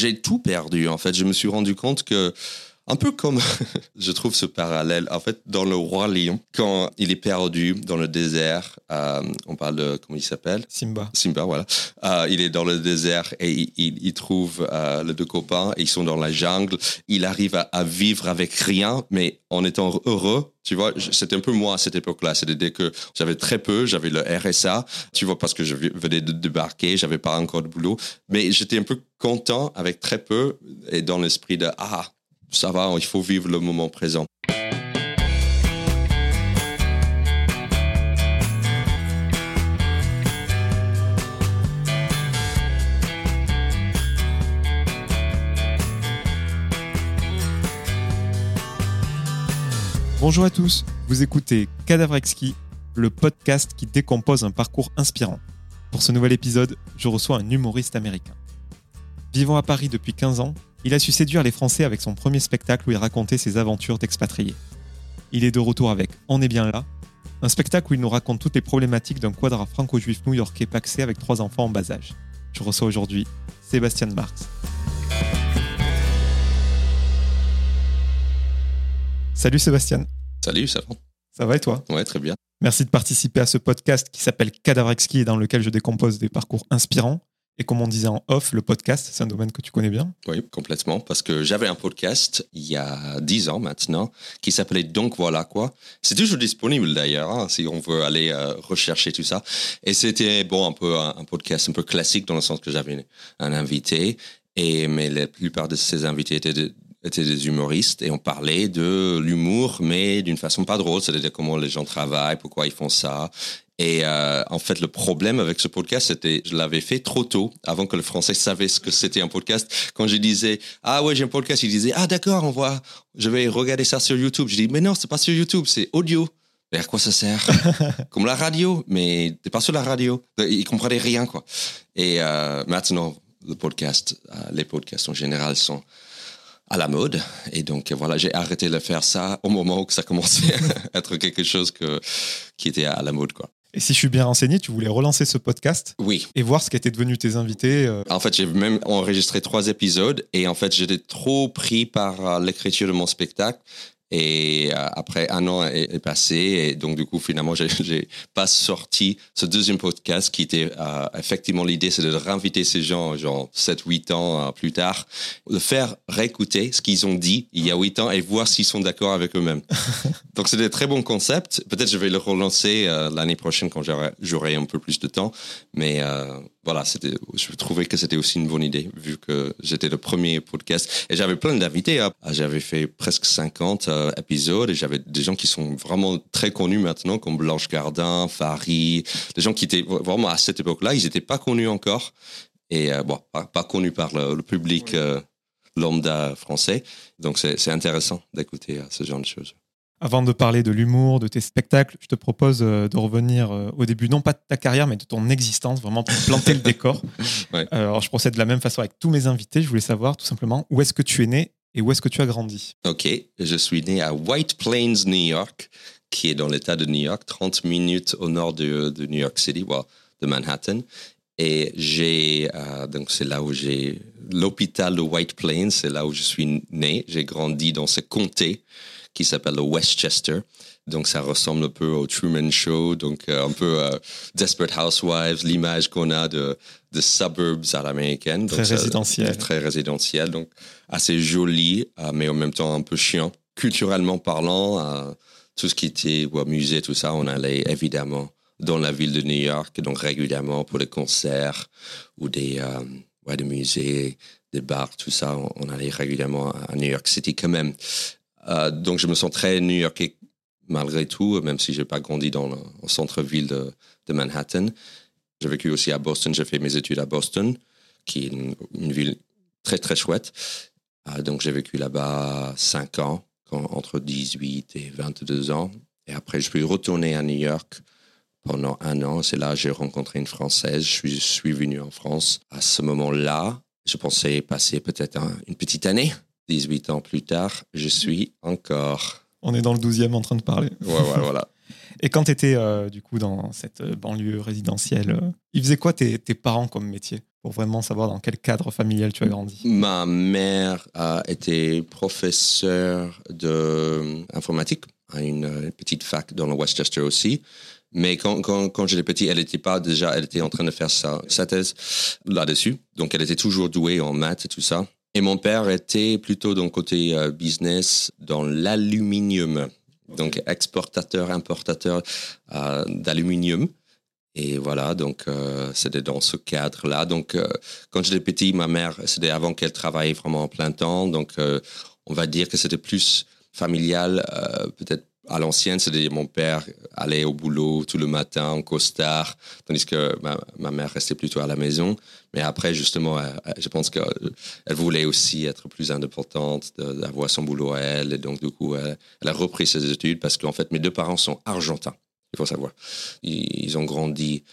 j'ai tout perdu en fait. Je me suis rendu compte que un peu comme, je trouve ce parallèle, en fait, dans le roi lion, quand il est perdu dans le désert, euh, on parle de, comment il s'appelle? Simba. Simba, voilà. Euh, il est dans le désert et il, il, trouve euh, les deux copains, et ils sont dans la jungle. Il arrive à, à, vivre avec rien, mais en étant heureux. Tu vois, c'était un peu moi à cette époque-là. C'est-à-dire que j'avais très peu, j'avais le RSA, tu vois, parce que je venais de débarquer, j'avais pas encore de boulot, mais j'étais un peu content avec très peu et dans l'esprit de, ah, ça va, il faut vivre le moment présent. Bonjour à tous, vous écoutez Cadavre Exquis, le podcast qui décompose un parcours inspirant. Pour ce nouvel épisode, je reçois un humoriste américain. Vivant à Paris depuis 15 ans, il a su séduire les Français avec son premier spectacle où il racontait ses aventures d'expatrié. Il est de retour avec On est bien là, un spectacle où il nous raconte toutes les problématiques d'un quadra franco-juif new-yorkais paxé avec trois enfants en bas âge. Je reçois aujourd'hui Sébastien Marx. Salut Sébastien. Salut, ça va? Ça va et toi? Ouais, très bien. Merci de participer à ce podcast qui s'appelle Cadavre Exquis et dans lequel je décompose des parcours inspirants. Et comme on disait en off, le podcast, c'est un domaine que tu connais bien Oui, complètement, parce que j'avais un podcast il y a dix ans maintenant qui s'appelait Donc voilà quoi. C'est toujours disponible d'ailleurs, hein, si on veut aller euh, rechercher tout ça. Et c'était bon un peu un, podcast un peu classique dans le sens que j'avais un invité, et mais la plupart de ces invités étaient étaient des humoristes et on parlait de l'humour, mais d'une façon pas drôle, c'est-à-dire comment les gens travaillent, pourquoi ils font ça. Et euh, en fait, le problème avec ce podcast, c'était je l'avais fait trop tôt, avant que le français savait ce que c'était un podcast. Quand je disais ah ouais j'ai un podcast, il disait ah d'accord on voit, je vais regarder ça sur YouTube. Je dis mais non c'est pas sur YouTube, c'est audio. Mais à quoi ça sert? Comme la radio, mais t'es pas sur la radio. Ils comprenaient rien quoi. Et euh, maintenant le podcast, euh, les podcasts en général sont à la mode. Et donc, voilà, j'ai arrêté de faire ça au moment où ça commençait à être quelque chose que, qui était à la mode, quoi. Et si je suis bien renseigné, tu voulais relancer ce podcast Oui. Et voir ce qu'étaient devenus tes invités euh... En fait, j'ai même enregistré trois épisodes et en fait, j'étais trop pris par l'écriture de mon spectacle et euh, après, un an est, est, passé. Et donc, du coup, finalement, j'ai pas sorti ce deuxième podcast qui était euh, effectivement l'idée, c'est de réinviter ces gens, genre 7, 8 ans euh, plus tard, de faire réécouter ce qu'ils ont dit il y a 8 ans et voir s'ils sont d'accord avec eux-mêmes. donc, c'est des très bons concepts. Peut-être je vais le relancer euh, l'année prochaine quand j'aurai un peu plus de temps. Mais voilà, c'était, je trouvais que c'était aussi une bonne idée, vu que j'étais le premier podcast. Et j'avais plein d'invités. Hein. J'avais fait presque 50 euh, épisodes et j'avais des gens qui sont vraiment très connus maintenant, comme Blanche Gardin, Farid, des gens qui étaient vraiment à cette époque-là, ils n'étaient pas connus encore. Et euh, bon, pas, pas, connus par le, le public euh, lambda français. Donc c'est intéressant d'écouter ce genre de choses. Avant de parler de l'humour, de tes spectacles, je te propose euh, de revenir euh, au début, non pas de ta carrière, mais de ton existence, vraiment pour planter le décor. Ouais. Alors, je procède de la même façon avec tous mes invités. Je voulais savoir tout simplement où est-ce que tu es né et où est-ce que tu as grandi? Ok, je suis né à White Plains, New York, qui est dans l'État de New York, 30 minutes au nord de, de New York City, well, de Manhattan. Et j'ai, euh, donc c'est là où j'ai l'hôpital de White Plains, c'est là où je suis né. J'ai grandi dans ce comté qui s'appelle le Westchester. Donc, ça ressemble un peu au Truman Show, donc euh, un peu euh, Desperate Housewives, l'image qu'on a de, de suburbs à l'américaine. Très ça, résidentiel. Très résidentiel, donc assez joli, euh, mais en même temps un peu chiant. Culturellement parlant, euh, tout ce qui était ouais, musée, tout ça, on allait évidemment dans la ville de New York, donc régulièrement pour des concerts ou des, ouais, des musées, des bars, tout ça, on, on allait régulièrement à New York City quand même. Euh, donc je me sens très new-yorkais malgré tout, même si j'ai pas grandi dans le centre-ville de, de, Manhattan. J'ai vécu aussi à Boston, j'ai fait mes études à Boston, qui est une, ville très très chouette. Euh, donc j'ai vécu là-bas cinq ans, quand, entre 18 et 22 ans. Et après, je suis retourné à New York pendant un an. C'est là que j'ai rencontré une Française. Je suis, je venu en France. À ce moment-là, je pensais passer peut-être un, une petite année 18 ans plus tard, je suis encore. On est dans le 12e en train de parler. Ouais, ouais, voilà. Et quand tu étais du coup dans cette banlieue résidentielle, euh, ils faisaient quoi tes, tes parents comme métier? Pour vraiment savoir dans quel cadre familial tu as grandi Ma mère a été professeure d'informatique à une euh, petite fac dans le Westchester aussi. Mais quand, quand, quand j'étais petit, elle était pas déjà, elle était en train de faire sa, sa thèse là-dessus. Donc, elle était toujours douée en maths et tout ça. Et mon père était plutôt dans le côté euh, business, dans l'aluminium. Donc, exportateur, importateur euh, d'aluminium. Et voilà, donc euh, c'était dans ce cadre-là. Donc, euh, quand j'étais petit, ma mère, c'était avant qu'elle travaille vraiment en plein temps. Donc, euh, on va dire que c'était plus familial, euh, peut-être à l'ancienne, c'est-à-dire mon père allait au boulot tout le matin en costard, tandis que ma, mère restait plutôt à la maison. Mais après, justement, je pense qu'elle voulait aussi être plus indépendante, d'avoir son boulot à elle. Et donc, du coup, elle, a repris ses études parce qu'en fait, mes deux parents sont argentins, il faut savoir. Ils, ont grandi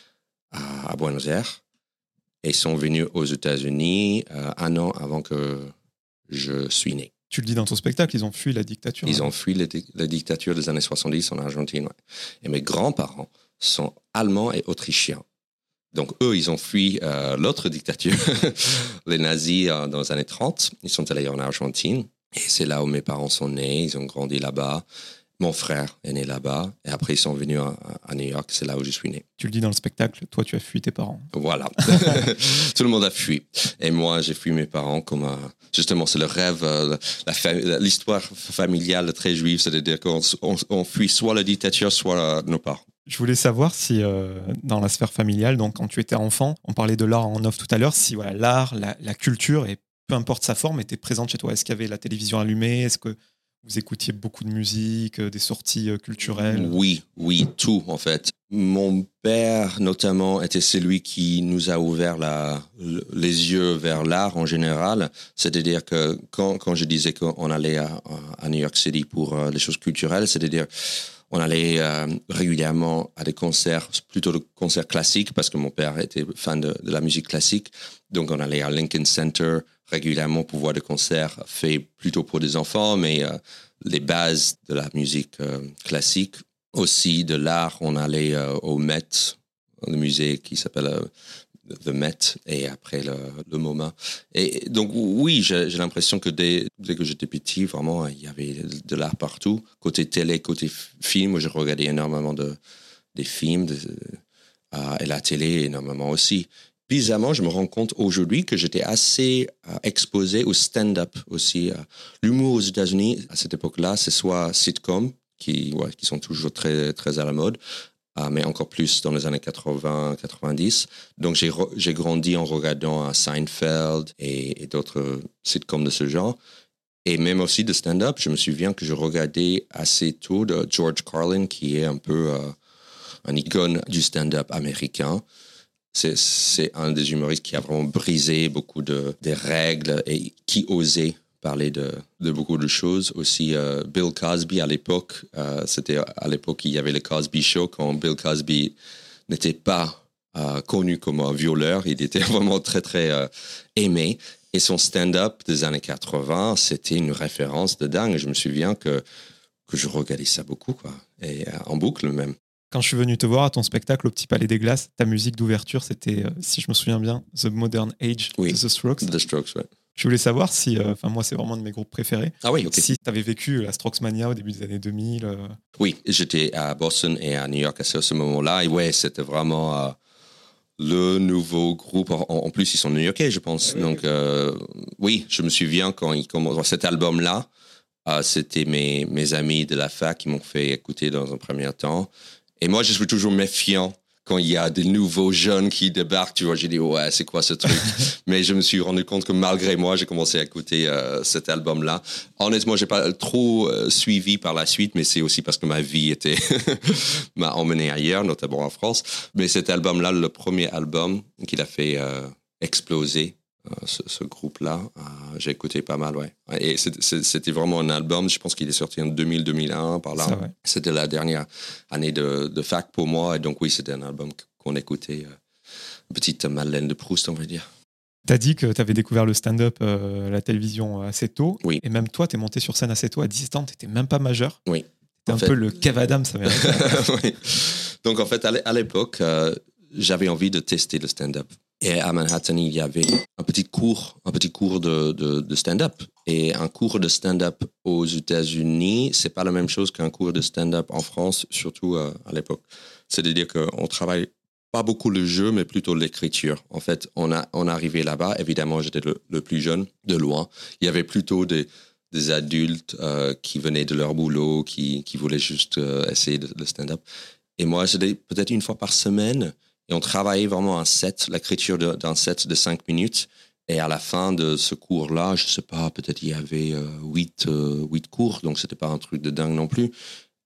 à, à Buenos Aires et sont venus aux États-Unis euh, un an avant que je suis né. Tu le dis dans ton spectacle, ils ont fui la dictature. Ils hein. ont fui la, di- la dictature des années 70 en Argentine. ouais. Et mes grands-parents sont allemands et autrichiens. Donc, eux, ils ont fui euh, l'autre dictature, les nazis, euh, dans les années 30. Ils sont allés en Argentine. Et c'est là où mes parents sont nés. Ils ont grandi là-bas. Mon frère est né là-bas. Et après, ils sont venus à, à New York. C'est là où je suis né. Tu le dis dans le spectacle, toi tu as fui tes parents. Voilà. Tout le monde a fui. Et moi, j'ai fui mes parents comme un- Justement, c'est le rêve, euh, fa- l'histoire familiale très juive, c'est-à-dire qu'on s- on, on fuit soit la dictature, soit euh, nos parents. Je voulais savoir si, euh, dans la sphère familiale, donc quand tu étais enfant, on parlait de l'art en off tout à l'heure, si voilà, l'art, la, la culture, et peu importe sa forme, était présente chez toi. Est-ce qu'il y avait la télévision allumée? Est-ce que vous écoutiez beaucoup de musique, euh, des sorties euh, culturelles? Oui, oui, tout en fait. Mon père, notamment, était celui qui nous a ouvert les yeux vers l'art en général. C'est-à-dire que quand, je disais qu'on allait à, New York City pour euh, les choses culturelles, c'est-à-dire on allait euh, régulièrement à des concerts, plutôt de concerts classiques, parce que mon père était fan de la musique classique. Donc on allait à Lincoln Center régulièrement pour voir des concerts faits plutôt pour des enfants, mais euh, les bases de la musique euh, classique. Aussi de l'art, on allait euh, au Met, le musée qui s'appelle The Met, et après le, MoMA. Et donc oui, j'ai j'ai l'impression que dès, que j'étais petit, vraiment, il y avait de l'art partout. Côté télé, côté film, je regardais énormément de, des films, et la télé énormément aussi. Bizarrement, je me rends compte aujourd'hui que j'étais assez euh, exposé au stand-up aussi. euh. L'humour aux États-Unis, à cette époque-là, c'est soit sitcom, qui, ouais, qui sont toujours très, très à la mode, euh, mais encore plus dans les années 80-90. Donc j'ai grandi en regardant euh, Seinfeld et, d'autres sitcoms de ce genre. Et même aussi de stand-up, je me souviens que je regardais assez tôt de George Carlin, qui est un peu un icône du stand-up américain. C'est- un des humoristes qui a vraiment brisé beaucoup de, des règles et qui osait parler de, beaucoup de choses. Aussi, euh, Bill Cosby à l'époque, euh, c'était à l'époque il y avait le Cosby Show quand Bill Cosby n'était pas euh, connu comme un violeur, il était vraiment très très aimé. Et son stand-up des années 80, c'était une référence de dingue. Je me souviens que, que je regardais ça beaucoup. Et en boucle même. Quand je suis venu te voir à ton spectacle au Petit Palais des Glaces, ta musique d'ouverture, c'était, euh, si je me souviens bien, The Modern Age Oui. de The Strokes. The Strokes, ouais. Je voulais savoir si, euh, enfin moi c'est vraiment un de mes groupes préférés, Ah oui, ok. si tu avais vécu la Strokes Mania au début des années 2000. euh, Oui, j'étais à Boston et à New York à ce, ce moment-là. Et ouais, c'était vraiment le nouveau groupe. En, en plus, ils sont new-yorkais, je pense. Donc, oui, je me souviens quand ils commencent cet album-là. c'était mes, mes amis de la fac qui m'ont fait écouter dans un premier temps. Et moi, je suis toujours méfiant quand il y a des nouveaux jeunes qui débarquent. Tu vois, j'ai dit, ouais, c'est quoi ce truc? Mais je me suis rendu compte que malgré moi, j'ai commencé à écouter euh, cet album-là. Honnêtement, j'ai pas trop euh, suivi par la suite, mais c'est aussi parce que ma vie était m'a emmené ailleurs, notamment en France. Mais cet album-là, le premier album qu'il a fait euh, exploser ce, ce groupe-là, euh, j'ai écouté pas mal, ouais. Et c'était vraiment un album. Je pense qu'il est sorti en 2000-2001 par là. C'était la dernière année de, de fac pour moi, et donc oui, c'était un album qu'on écoutait. euh, petite Madeleine de Proust, on va dire. T'as dit que tu avais découvert le stand-up, euh, la télévision assez tôt. Oui. Et même toi, tu es monté sur scène assez tôt, à 17 ans, tu même pas majeur. Oui. T'es un peu le cavadam, ça oui. Donc en fait, à l'époque, euh, j'avais envie de tester le stand-up. Et à Manhattan, il y avait un petit cours, un petit cours de, de, stand-up. Et un cours de stand-up aux États-Unis, c'est pas la même chose qu'un cours de stand-up en France, surtout euh, à l'époque. C'est-à-dire qu'on travaille pas beaucoup le jeu, mais plutôt l'écriture. En fait, on a on arrivé là-bas. Évidemment, j'étais le, plus jeune de loin. Il y avait plutôt des des adultes euh, qui venaient de leur boulot, qui, qui voulaient juste euh, essayer de, stand-up. Et moi, c'était peut-être une fois par semaine. Et on travaillait vraiment un set, l'écriture d'un set de cinq minutes. Et à la fin de ce cours-là, je sais pas, peut-être il y avait euh, huit, huit cours, donc c'était pas un truc de dingue non plus.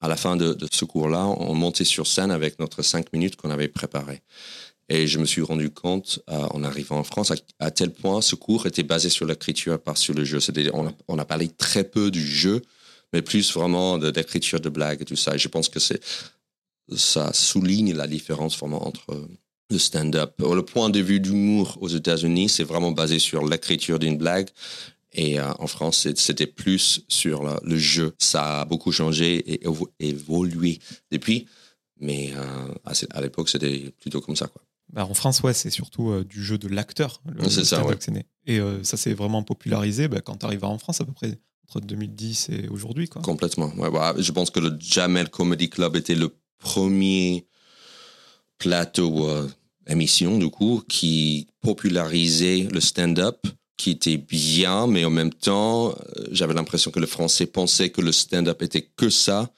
À la fin de, ce cours-là, on montait sur scène avec notre cinq minutes qu'on avait préparé. Et je me suis rendu compte, euh, en arrivant en France, à, tel point ce cours était basé sur l'écriture, pas sur le jeu. On on a parlé très peu du jeu, mais plus vraiment de l'écriture de blagues et tout ça. Et je pense que c'est ça souligne la différence vraiment entre le stand-up. Le point de vue d'humour aux États-Unis, c'est vraiment basé sur l'écriture d'une blague. Et euh, en France, c'était plus sur le jeu. Ça a beaucoup changé et évolué depuis. Mais euh, à l'époque, c'était plutôt comme ça. Quoi. Bah, en France, ouais, c'est surtout euh, du jeu de l'acteur. C'est ça, ouais. Et euh, ça s'est vraiment popularisé bah, quand tu arrives en France, à peu près entre 2010 et aujourd'hui. Complètement. Ouais, bah, je pense que le Jamel Comedy Club était le premier plateau euh, émission, du coup, qui popularisait le stand-up, qui était bien, mais en même temps, j'avais l'impression que le Français pensait que le stand-up était que ça.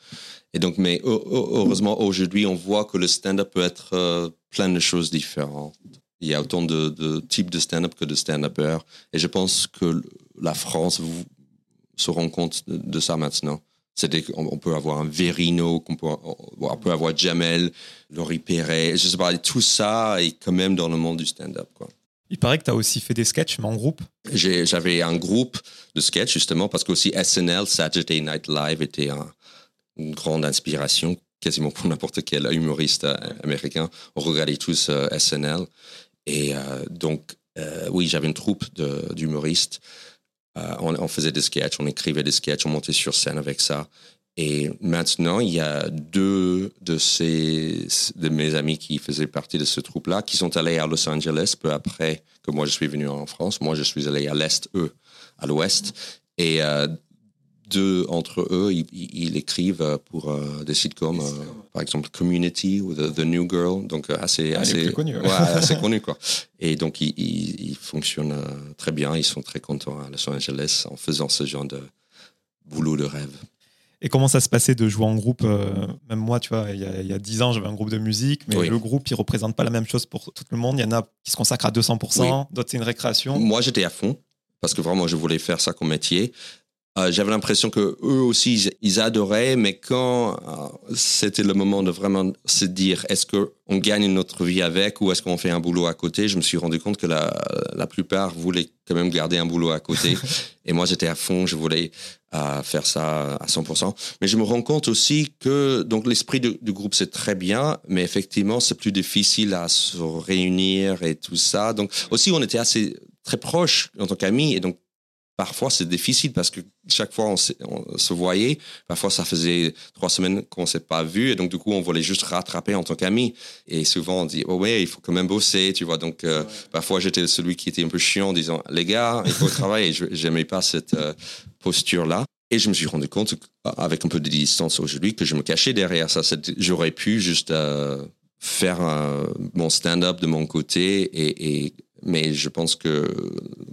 Et donc, mais heureusement, aujourd'hui, on voit que le stand-up peut être plein de choses différentes. Il y a autant de, types de stand-up que de stand-uppers. Et je pense que la France se rend compte de, ça maintenant. C'est-à-dire qu'on peut avoir un Verino, on peut, on peut avoir Jamel, Laurie Perret, je sais pas, tout ça est quand même dans le monde du stand-up. Quoi. Il paraît que tu as aussi fait des sketchs, mais en groupe J'avais un groupe de sketchs, justement, parce qu'aussi SNL, Saturday Night Live, était une grande inspiration quasiment pour n'importe quel humoriste euh, américain. On regardait tous euh, SNL. Et euh, donc, oui, j'avais une troupe d'humoristes. On, faisait des sketchs, on écrivait des sketchs, on montait sur scène avec ça. Et maintenant, il y a deux de, ces, de mes amis qui faisaient partie de ce troupe-là qui sont allés à Los Angeles peu après que moi je suis venu en France. Moi, je suis allé à l'Est, eux, à l'Ouest. Et deux entre eux, ils, écrivent pour euh, des sitcoms, euh, par exemple Community ou The, New Girl, donc euh, assez, ah, assez, connu, assez connu quoi. Et donc ils, ils, fonctionnent très bien, ils sont très contents à Los Angeles en faisant ce genre de boulot de rêve. Et comment ça se passait de jouer en groupe Même moi, tu vois, il y a dix ans, j'avais un groupe de musique, mais le groupe, il représente pas la même chose pour tout le monde. Il y en a qui se consacrent à 200%, d'autres c'est une récréation. Moi, j'étais à fond parce que vraiment, je voulais faire ça comme métier. Euh, j'avais l'impression que eux aussi ils, adoraient, mais quand euh, c'était le moment de vraiment se dire est-ce que on gagne notre vie avec ou est-ce qu'on fait un boulot à côté, je me suis rendu compte que la, la plupart voulaient quand même garder un boulot à côté. et moi j'étais à fond, je voulais euh, faire ça à 100%. Mais je me rends compte aussi que donc l'esprit du, du, groupe c'est très bien, mais effectivement c'est plus difficile à se réunir et tout ça. Donc aussi on était assez très proches en tant qu'amis et donc parfois c'est difficile parce que chaque fois on, se voyait, parfois ça faisait trois semaines qu'on s'est pas vu et donc du coup on voulait juste rattraper en tant qu'ami. Et souvent on dit oh ouais il faut quand même bosser tu vois. Donc euh, parfois j'étais celui qui était un peu chiant en disant les gars il faut travailler. Et j'aimais pas cette euh, posture là et je me suis rendu compte avec un peu de distance aujourd'hui que je me cachais derrière ça. J'aurais pu juste euh, faire mon stand-up de mon côté et, et mais je pense que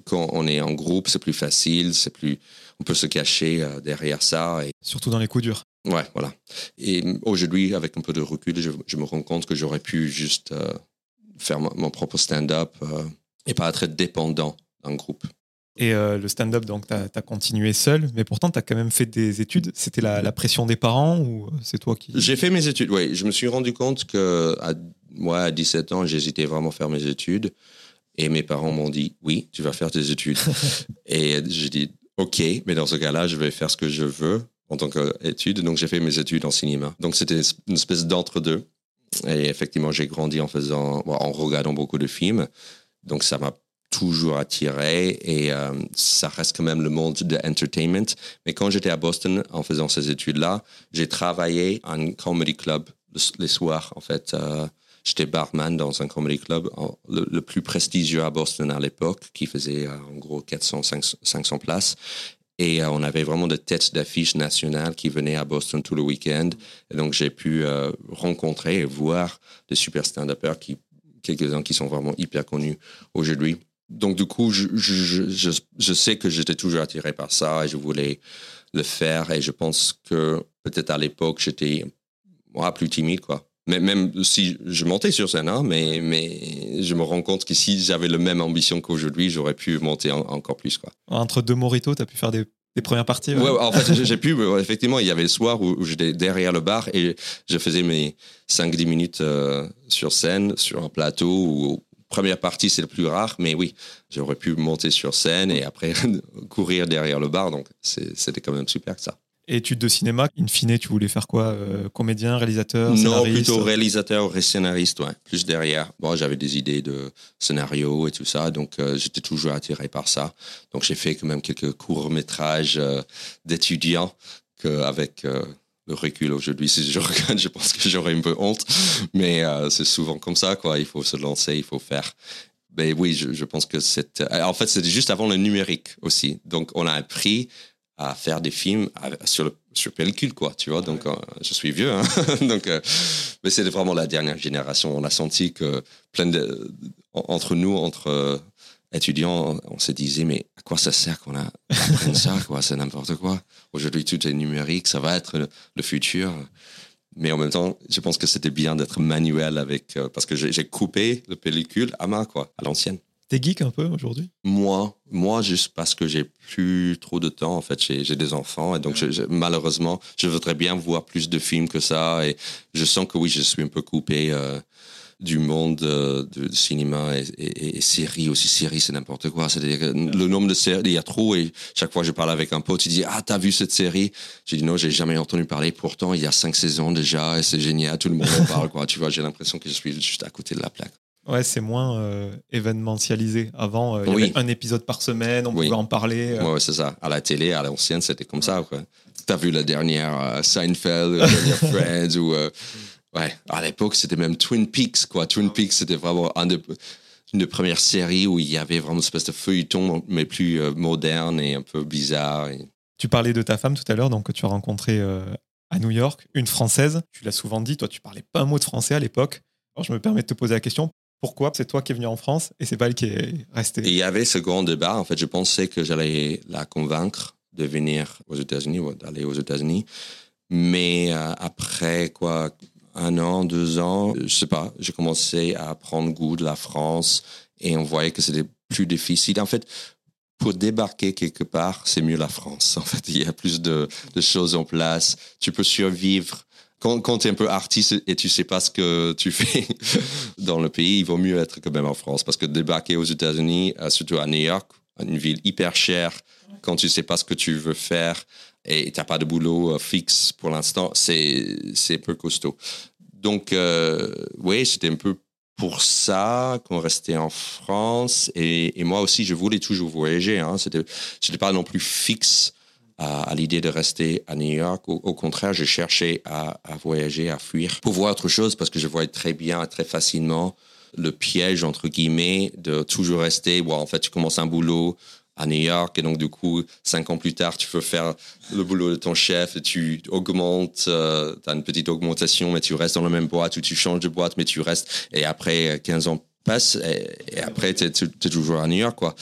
quand on est en groupe, c'est plus facile, c'est plus, on peut se cacher euh, derrière ça. Et... Surtout dans les coups durs. Ouais, voilà. Et aujourd'hui, avec un peu de recul, je, me rends compte que j'aurais pu juste euh, faire mon, propre stand-up euh, et pas être dépendant d'un groupe. Et le stand-up, donc, tu as, continué seul, mais pourtant, tu as quand même fait des études. C'était la, pression des parents ou c'est toi qui. J'ai fait mes études, oui. Je me suis rendu compte que, à, moi, à 17 ans, j'hésitais vraiment à faire mes études. Et mes parents m'ont dit, oui, tu vas faire tes études. et j'ai dit, OK, mais dans ce cas-là, je vais faire ce que je veux en tant qu'étude. Donc, j'ai fait mes études en cinéma. Donc, c'était une espèce d'entre-deux. Et effectivement, j'ai grandi en faisant, en regardant beaucoup de films. Donc, ça m'a toujours attiré et euh, ça reste quand même le monde de l'entertainment. Mais quand j'étais à Boston en faisant ces études-là, j'ai travaillé un comedy club les soirs en fait. Euh, j'étais barman dans un comedy club le, plus prestigieux à Boston à l'époque qui faisait euh, en gros 400 500 places et on avait vraiment des têtes d'affiches nationales qui venaient à Boston tout le week-end. Et donc, j'ai pu rencontrer et voir des super stand-uppers qui, quelques-uns qui sont vraiment hyper connus aujourd'hui donc du coup, je, je, je, sais que j'étais toujours attiré par ça et je voulais le faire. Et je pense que peut-être à l'époque, j'étais moi, plus timide, quoi. Mais même si je montais sur scène, hein, mais, mais je me rends compte que si j'avais la même ambition qu'aujourd'hui, j'aurais pu monter encore plus. Quoi. Entre deux moritos, tu as pu faire des, des premières parties ouais. en fait, j'ai pu. Effectivement, il y avait le soir où, j'étais derrière le bar et je faisais mes 5-10 minutes euh, sur scène, sur un plateau ou première partie, c'est le plus rare, mais oui, j'aurais pu monter sur scène et après courir derrière le bar, donc c'était quand même super ça. Études de cinéma, in fine, tu voulais faire quoi euh, Comédien, réalisateur, Non, plutôt réalisateur et scénariste, ouais, plus derrière. Bon, j'avais des idées de scénario et tout ça, donc euh, j'étais toujours attiré par ça. Donc j'ai fait quand même quelques courts-métrages euh, d'étudiants avec le recul aujourd'hui. Si je regarde, je pense que j'aurais un peu honte, mais c'est souvent comme ça, quoi. Il faut se lancer, il faut faire. Mais oui, je, pense que c'est. En fait, c'était juste avant le numérique aussi. Donc, on a appris à faire des films sur, le, sur pellicule, quoi, tu vois. Donc, euh, je suis vieux, hein. Donc, mais c'est vraiment la dernière génération. On a senti que plein de. Entre nous, entre étudiants, on se disait, mais à quoi ça sert qu'on apprenne ça quoi? C'est n'importe quoi. Aujourd'hui, tout est numérique, ça va être le, futur. Mais en même temps, je pense que c'était bien d'être manuel avec, euh, parce que j'ai coupé le pellicule à main, quoi, à l'ancienne. T'es geek un peu aujourd'hui? Moi, moi, juste parce que j'ai plus trop de temps. En fait, j'ai des enfants et donc malheureusement, je voudrais bien voir plus de films que ça. Et je sens que oui, je suis un peu coupé. Euh, du monde euh, du cinéma et, séries aussi. Séries, c'est n'importe quoi. C'est-à-dire que le nombre de séries, il y a trop. Et chaque fois que je parle avec un pote, il dit Ah, t'as vu cette série? J'ai dit Non, j'ai jamais entendu parler. Pourtant, il y a cinq saisons déjà et c'est génial. Tout le monde en parle. Quoi. Tu vois, j'ai l'impression que je suis juste à côté de la plaque. Ouais, c'est moins euh, événementialisé. Avant, euh, il y avait un épisode par semaine, on pouvait en parler. Ouais, c'est ça. À la télé, à l'ancienne, c'était comme ça. T'as vu la dernière Seinfeld, la dernière Friends ou Ouais, à l'époque, c'était même Twin Peaks, quoi. Twin ah Peaks, c'était vraiment une des premières séries où il y avait vraiment une espèce de feuilleton, mais plus euh, moderne et un peu bizarre. Tu parlais de ta femme tout à l'heure, donc que tu as rencontré euh, à New York, une française. Tu l'as souvent dit, toi, tu parlais pas un mot de français à l'époque. Alors, je me permets de te poser la question. Pourquoi? C'est toi qui es venu en France et c'est pas elle qui est restée Il y avait ce grand débat. En fait, je pensais que j'allais la convaincre de venir aux États-Unis ou d'aller aux États-Unis. Mais euh, après quoi, un an, deux ans, je sais pas, j'ai commencé à prendre goût de la France et on voyait que c'était plus difficile. En fait, pour débarquer quelque part, c'est mieux la France. En fait, il y a plus de, choses en place. Tu peux survivre. Quand, tu es un peu artiste et tu sais pas ce que tu fais dans le pays, il vaut mieux être quand même en France. Parce que débarquer aux États-Unis, surtout à New York, une ville hyper chère, quand tu sais pas ce que tu veux faire, et tu n'as pas de boulot euh, fixe pour l'instant, c'est un peu costaud. Donc, euh, oui, c'était un peu pour ça qu'on restait en France. Et, moi aussi, je voulais toujours voyager. Hein. Ce n'était pas non plus fixe à, l'idée de rester à New York. Au, contraire, je cherchais à, voyager, à fuir pour voir autre chose parce que je voyais très bien, très facilement le piège, entre guillemets, de toujours rester. Bon, en fait, tu commences un boulot, à New York. Et donc, du coup, cinq ans plus tard, tu peux faire le boulot de ton chef et tu augmentes, euh, tu as une petite augmentation, mais tu restes dans la même boîte ou tu changes de boîte, mais tu restes. Et après 15 ans passent et, après, tu es, toujours à New York. quoi.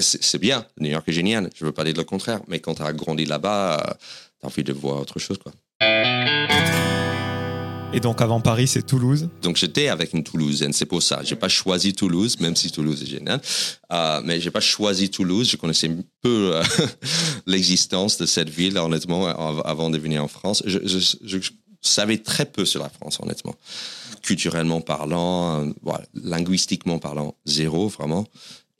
C'est bien, New York est génial, je veux pas dire le contraire, mais quand tu as grandi là-bas, euh, tu as envie de voir autre chose. quoi. Et donc avant Paris, c'est Toulouse? Donc j'étais avec une Toulousaine, c'est pour ça. J'ai pas choisi Toulouse, même si Toulouse est génial. Euh, mais j'ai pas choisi Toulouse. Je connaissais peu euh, l'existence de cette ville, honnêtement, avant de venir en France. Je, savais très peu sur la France, honnêtement. Culturellement parlant, euh, voilà, linguistiquement parlant, zéro vraiment.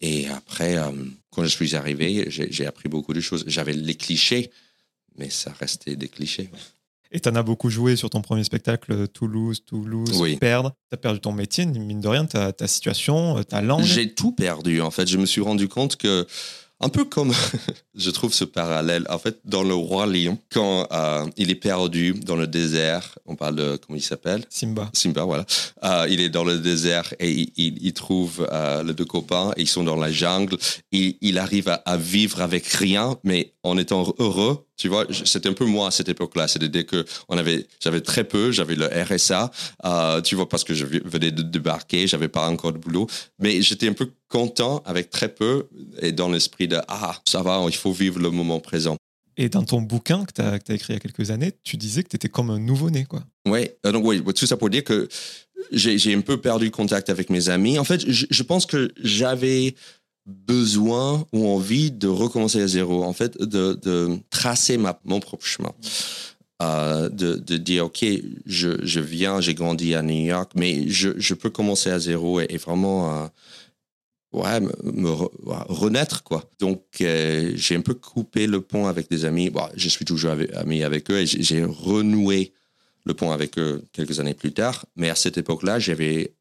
Et après, euh, quand je suis arrivé, j'ai appris beaucoup de choses. J'avais les clichés, mais ça restait des clichés. Et tu en as beaucoup joué sur ton premier spectacle, Toulouse, Toulouse, Oui. perdre. Tu as perdu ton métier, mine de rien, ta, ta situation, euh, ta langue. J'ai tout perdu, en fait. Je me suis rendu compte que, un peu comme, je trouve ce parallèle, en fait, dans Le Roi Lion, quand euh, il est perdu dans le désert, on parle de, comment il s'appelle? Simba. Simba, voilà. Euh, il est dans le désert et il, il- il trouve euh, les deux copains et ils sont dans la jungle. Il, il arrive à, à vivre avec rien, mais en étant heureux. Tu vois, c'était un peu moi à cette époque-là. C'est-à-dire que on avait, j'avais très peu, j'avais le RSA, euh, tu vois, parce que je venais de débarquer, j'avais pas encore de boulot, mais j'étais un peu content avec très peu et dans l'esprit de ah ça va, il faut vivre le moment présent. Et dans ton bouquin que tu as, écrit il y a quelques années, tu disais que tu étais comme un nouveau-né. quoi. Oui, euh, donc oui, tout ça pour dire que j'ai j'ai un peu perdu contact avec mes amis. En fait, je, je pense que j'avais besoin ou envie de recommencer à zéro, en fait, de, de tracer ma, mon propre chemin. Euh, de, de dire, OK, je, je viens, j'ai grandi à New York, mais je, je peux commencer à zéro et, vraiment euh, ouais, me, renaître. quoi. Donc, euh, j'ai un peu coupé le pont avec des amis. Bon, je suis toujours ami avec eux et j'ai j'ai renoué le pont avec eux quelques années plus tard. Mais à cette époque-là, j'avais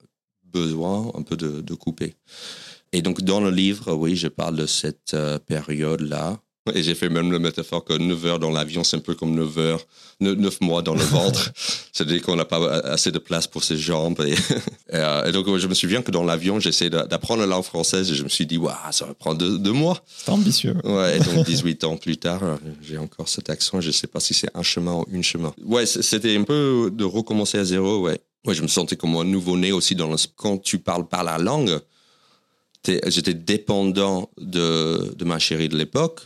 besoin un peu de, de couper. Et donc, dans le livre, oui, je parle de cette euh, période-là. Et j'ai fait même la métaphore que 9 heures dans l'avion, c'est un peu comme 9 heures, 9 mois dans le ventre. C'est-à-dire qu'on n'a pas assez de place pour ses jambes. Et, et, euh, et donc, je me souviens que dans l'avion, j'essayais d'a- d'apprendre la langue française et je me suis dit, waouh, ça va prendre deux, deux mois. C'était ambitieux. Ouais, et donc 18 ans plus tard, euh, j'ai encore cet accent. Je ne sais pas si c'est un chemin ou une chemin. Ouais, c'était un peu de recommencer à zéro. Ouais, ouais je me sentais comme un nouveau-né aussi. Dans le, quand tu parles pas la langue, j'étais dépendant de, de ma chérie de l'époque.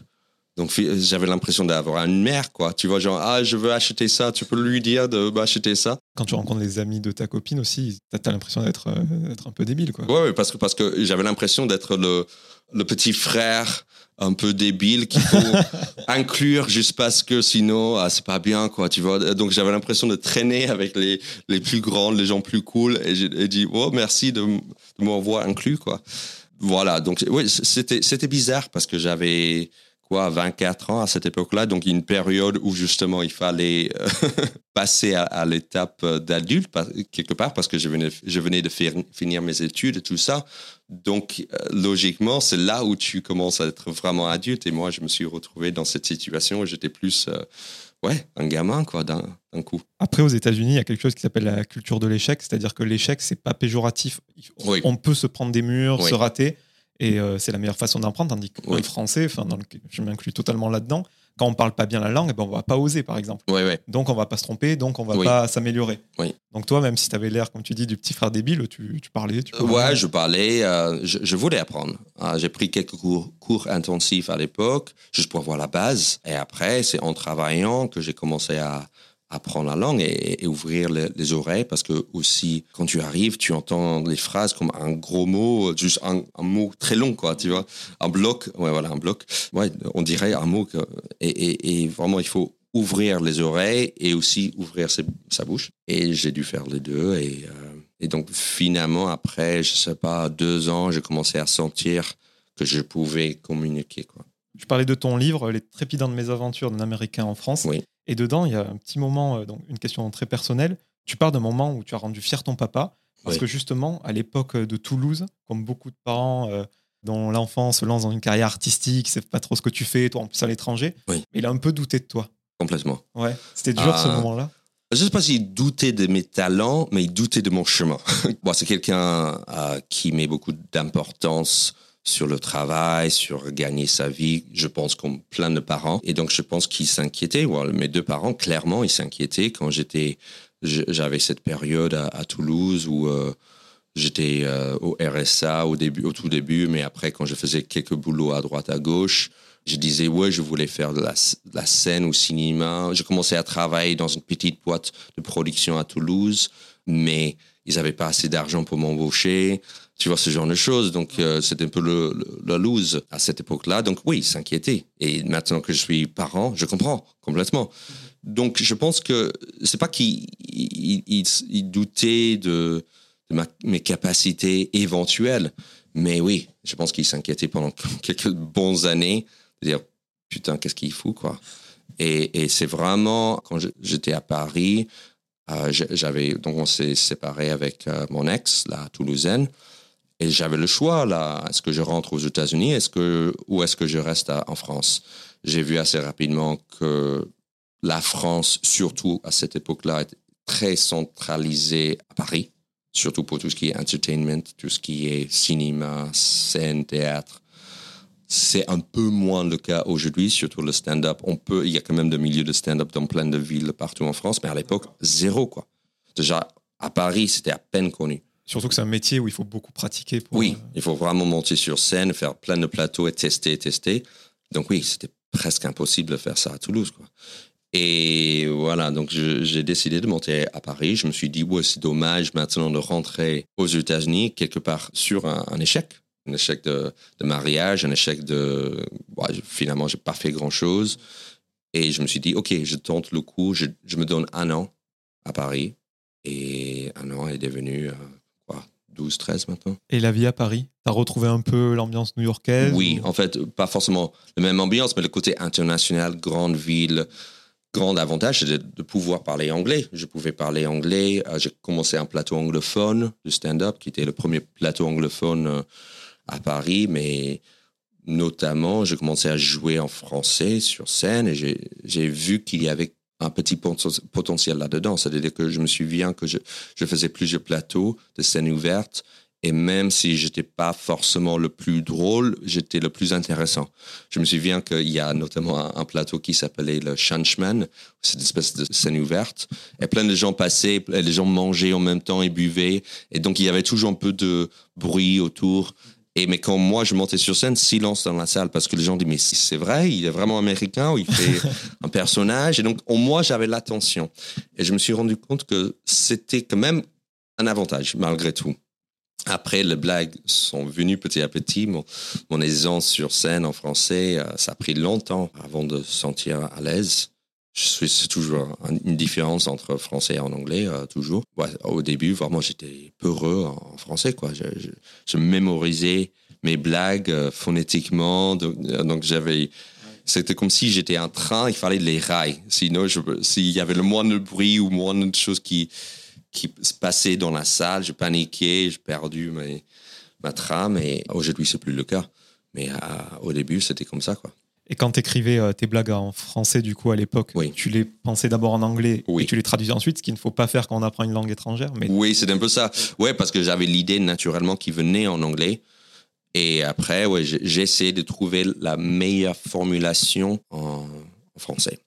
Donc j'avais l'impression d'avoir une mère, quoi. Tu vois, genre, ah, je veux acheter ça, tu peux lui dire de m'acheter ça. Quand tu rencontres les amis de ta copine aussi, tu as, l'impression d'être euh, un peu débile. quoi. Ouais, ouais, parce que, parce que j'avais l'impression d'être le, le petit frère un peu débile qu'il faut inclure juste parce que sinon, ah, c'est pas bien, quoi, tu vois. Donc, j'avais l'impression de traîner avec les, les plus grands, les gens plus cool et j'ai dit, oh, merci de, de m'avoir inclus, quoi. Voilà, donc, oui, c'était, c'était bizarre parce que j'avais, quoi, 24 ans à cette époque-là, donc une période où justement il fallait euh, passer à, l'étape d'adulte, quelque part, parce que je venais, je venais de finir mes études et tout ça. Donc, euh, logiquement, c'est là où tu commences à être vraiment adulte. Et moi, je me suis retrouvé dans cette situation où j'étais plus, euh, ouais, un gamin, quoi, d'un coup. Après, aux États-Unis, il y a quelque chose qui s'appelle la culture de l'échec, c'est-à-dire que l'échec, c'est pas péjoratif. Oui. On peut se prendre des murs, Oui. se rater, et euh, c'est la meilleure façon d'apprendre. Tandis qu'en Oui. français, enfin, je m'inclus totalement là-dedans, quand on parle pas bien la langue, eh ben, on va pas oser, par exemple. Ouais, ouais. Donc, on va pas se tromper, donc on va Oui. pas s'améliorer. Oui. Donc, toi, même si tu avais l'air, comme tu dis, du petit frère débile, tu, tu parlais. Tu Ouais, je parlais, euh, je, je voulais apprendre. Ah, J'ai pris quelques cours, cours intensifs à l'époque, juste pour avoir la base. Et après, c'est en travaillant que j'ai commencé à apprendre la langue et, et ouvrir les, les oreilles parce que aussi, quand tu arrives, tu entends les phrases comme un gros mot, juste un, un mot très long, quoi, tu vois. Un bloc, ouais, voilà, un bloc. Ouais, on dirait un mot. que- et, et- et vraiment, il faut ouvrir les oreilles et aussi ouvrir ses- sa bouche. Et j'ai dû faire les deux. Et, euh, et donc, finalement, après, je sais pas, deux ans, j'ai commencé à sentir que je pouvais communiquer. Quoi. Je parlais de ton livre, Les trépidantes mésaventures d'un Américain en France. Oui. Et dedans, il y a un petit moment, euh, donc une question très personnelle. Tu parles d'un moment où tu as rendu fier ton papa. Parce que justement, à l'époque de Toulouse, comme beaucoup de parents euh, dont l'enfant se lance dans une carrière artistique, ne sait pas trop ce que tu fais, toi en plus à l'étranger, Oui. il a un peu douté de toi. Complètement. Ouais. C'était dur Ah. ce moment-là. Je ne sais pas s'il doutait de mes talents, mais il doutait de mon chemin. bon, c'est quelqu'un euh, qui met beaucoup d'importance sur le travail, sur gagner sa vie, je pense comme plein de parents. Et donc, je pense qu'il s'inquiétait. Voilà, mes deux parents, clairement, ils s'inquiétaient quand j'étais, j'avais cette période à, à Toulouse où euh, j'étais euh, au RSA au début, au tout début, mais après, quand je faisais quelques boulots à droite, à gauche, je disais, ouais, je voulais faire de la, de la scène au cinéma. Je commençais à travailler dans une petite boîte de production à Toulouse, mais ils n'avaient pas assez d'argent pour m'embaucher. Tu vois, ce genre de choses. Donc, euh, c'était un peu le, le- la lose à cette époque-là. Donc, oui, ils s'inquiétaient. Et maintenant que je suis parent, je comprends complètement. Donc, je pense que c'est pas qu'ils ils, ils- ils doutaient de, ma- mes capacités éventuelles, mais oui, je pense qu'ils s'inquiétaient pendant quelques bonnes années de dire putain, qu'est-ce qu'il fout, quoi. Et, c'est vraiment, quand j'étais à Paris, euh, j'avais, donc on s'est séparé avec euh, mon ex, la Toulousaine, et j'avais le choix, là, est-ce que je rentre aux États-Unis? Est-ce que, ou est-ce que je reste en France? J'ai vu assez rapidement que la France, surtout à cette époque-là, était très centralisée à Paris, surtout pour tout ce qui est entertainment, tout ce qui est cinéma, scène, théâtre. C'est un peu moins le cas aujourd'hui, surtout le stand-up. On peut, il y a quand même des milieux de stand-up dans plein de villes partout en France, mais à l'époque, zéro, quoi. Déjà, à Paris, c'était à peine connu. Surtout que c'est un métier où il faut beaucoup pratiquer. oui, euh, il faut vraiment monter sur scène, faire plein de plateaux et tester, tester. Donc oui, c'était presque impossible de faire ça à Toulouse, quoi. Et voilà, donc j'ai décidé de monter à Paris. Je me suis dit, ouais, c'est dommage maintenant de rentrer aux États-Unis quelque part sur un échec un échec de, mariage, un échec de. finalement, j'ai pas fait grand chose. Et je me suis dit, OK, je tente le coup, je, me donne un an à Paris. Et un an est devenu, euh, 12, 13 maintenant. Et la vie à Paris Tu as retrouvé un peu l'ambiance new-yorkaise Oui, en fait, pas forcément la même ambiance, mais le côté international, grande ville. Grand avantage, c'est de, pouvoir parler anglais. Je pouvais parler anglais. Euh, j'ai commencé un plateau anglophone de stand-up, qui était le premier plateau anglophone. Euh, à Paris, mais notamment, j'ai commencé à jouer en français sur scène et j'ai vu qu'il y avait un petit potentiel là-dedans. C'est-à-dire que je me souviens que je, faisais plusieurs plateaux de scène ouverte et même si j'étais pas forcément le plus drôle, j'étais le plus intéressant. Je me souviens qu'il y a notamment un, plateau qui s'appelait le Chanchman, c'est une espèce de scène ouverte, et plein de gens passaient, et les gens mangeaient en même temps et buvaient, et donc il y avait toujours un peu de bruit autour mais quand moi je montais sur scène, silence dans la salle parce que les gens disent mais c'est vrai, il est vraiment américain ou il fait un personnage. Et donc moi j'avais l'attention et je me suis rendu compte que c'était quand même un avantage malgré tout. Après, les blagues sont venues petit à petit. Mon, mon aisance sur scène en français, euh, ça a pris longtemps avant de se sentir à l'aise c'est toujours une différence entre français et en anglais, euh, toujours. au début, vraiment, j'étais peureux en, français, quoi. Je, mémorisais mes blagues euh, phonétiquement, euh, donc, j'avais. C'était comme si j'étais un train, il fallait les rails. Sinon, s'il y avait le moindre bruit ou moindre de choses qui, qui se passaient dans la salle, je paniquais, j'ai perdu ma trame. Et aujourd'hui, c'est plus le cas. Mais au début, c'était comme ça, quoi. Et quand tu écrivais euh, tes blagues en français, du coup, à l'époque, tu les pensais d'abord en anglais et tu les traduisais ensuite, ce qu'il ne faut pas faire quand on apprend une langue étrangère. Mais... Oui, c'est un peu ça. Ouais, parce que j'avais l'idée naturellement qui venait en anglais. Et après, ouais, j'ai essayé de trouver la meilleure formulation en français.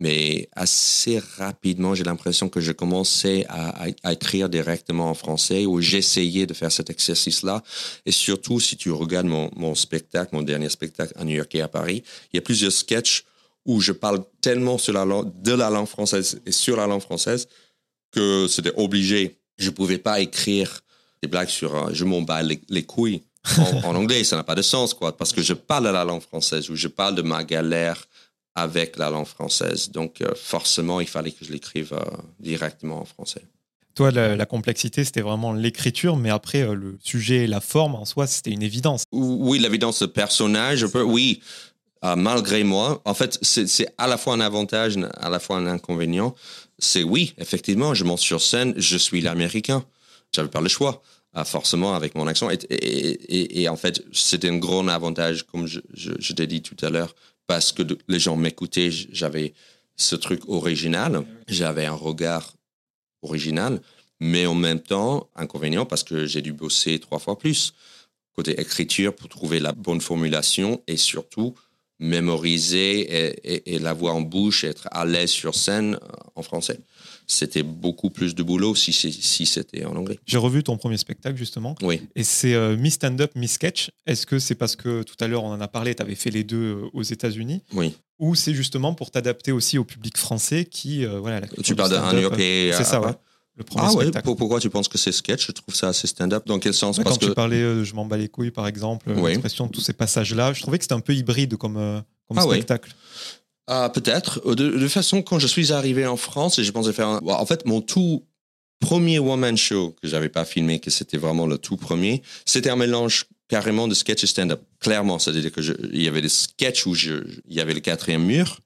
Mais assez rapidement, j'ai l'impression que je commençais à, écrire directement en français ou j'essayais de faire cet exercice-là. Et surtout, si tu regardes mon, spectacle, mon dernier spectacle à New York et à Paris, il y a plusieurs sketchs où je parle tellement de la langue française et sur la langue française que c'était obligé. Je ne pouvais pas écrire des blagues sur je m'en bats les, couilles en, en, anglais. Ça n'a pas de sens, quoi, parce que je parle de la langue française ou je parle de ma galère avec la langue française. Donc, euh, forcément, il fallait que je l'écrive euh, directement en français. Toi, la, complexité, c'était vraiment l'écriture, mais après, euh, le sujet, la forme en soi, c'était une évidence. Oui, l'évidence de personnage, oui, malgré moi. En fait, c'est à la fois un avantage, à la fois un inconvénient. C'est oui, effectivement, je monte sur scène, je suis l'américain. J'avais pas le choix forcément avec mon accent. Et, et, en fait, c'était un grand avantage, comme je, je t'ai dit tout à l'heure, parce que les gens m'écoutaient, j'avais ce truc original, j'avais un regard original, mais en même temps, inconvénient parce que j'ai dû bosser trois fois plus. Côté écriture pour trouver la bonne formulation et surtout mémoriser et, et, la voix en bouche, être à l'aise sur scène en français c'était beaucoup plus de boulot si, si c'était en anglais. J'ai revu ton premier spectacle justement. Oui. Et c'est euh, Mi Stand-Up, Mi Sketch. Est-ce que c'est parce que tout à l'heure on en a parlé, tu avais fait les deux euh, aux États-Unis? Oui. Ou c'est justement pour t'adapter aussi au public français qui. Euh, voilà, tu parles d'un Yorkais. C'est ça, ouais. Le premier ah ouais, pourquoi tu penses que c'est sketch? Je trouve ça assez stand-up. Dans quel sens? Parce Quand tu parlais Je m'en bats les couilles, par exemple, l'expression de tous ces passages-là, je trouvais que c'était un peu hybride comme, comme ah spectacle. Ah, peut-être. Euh, de, de, façon, quand je suis arrivé en France et j'ai pensé faire En fait, mon tout premier one-man show que j'avais pas filmé, que c'était vraiment le tout premier, c'était un mélange carrément de sketch et stand-up. Clairement, c'est-à-dire qu'il y avait des sketchs où je, il y avait le quatrième mur,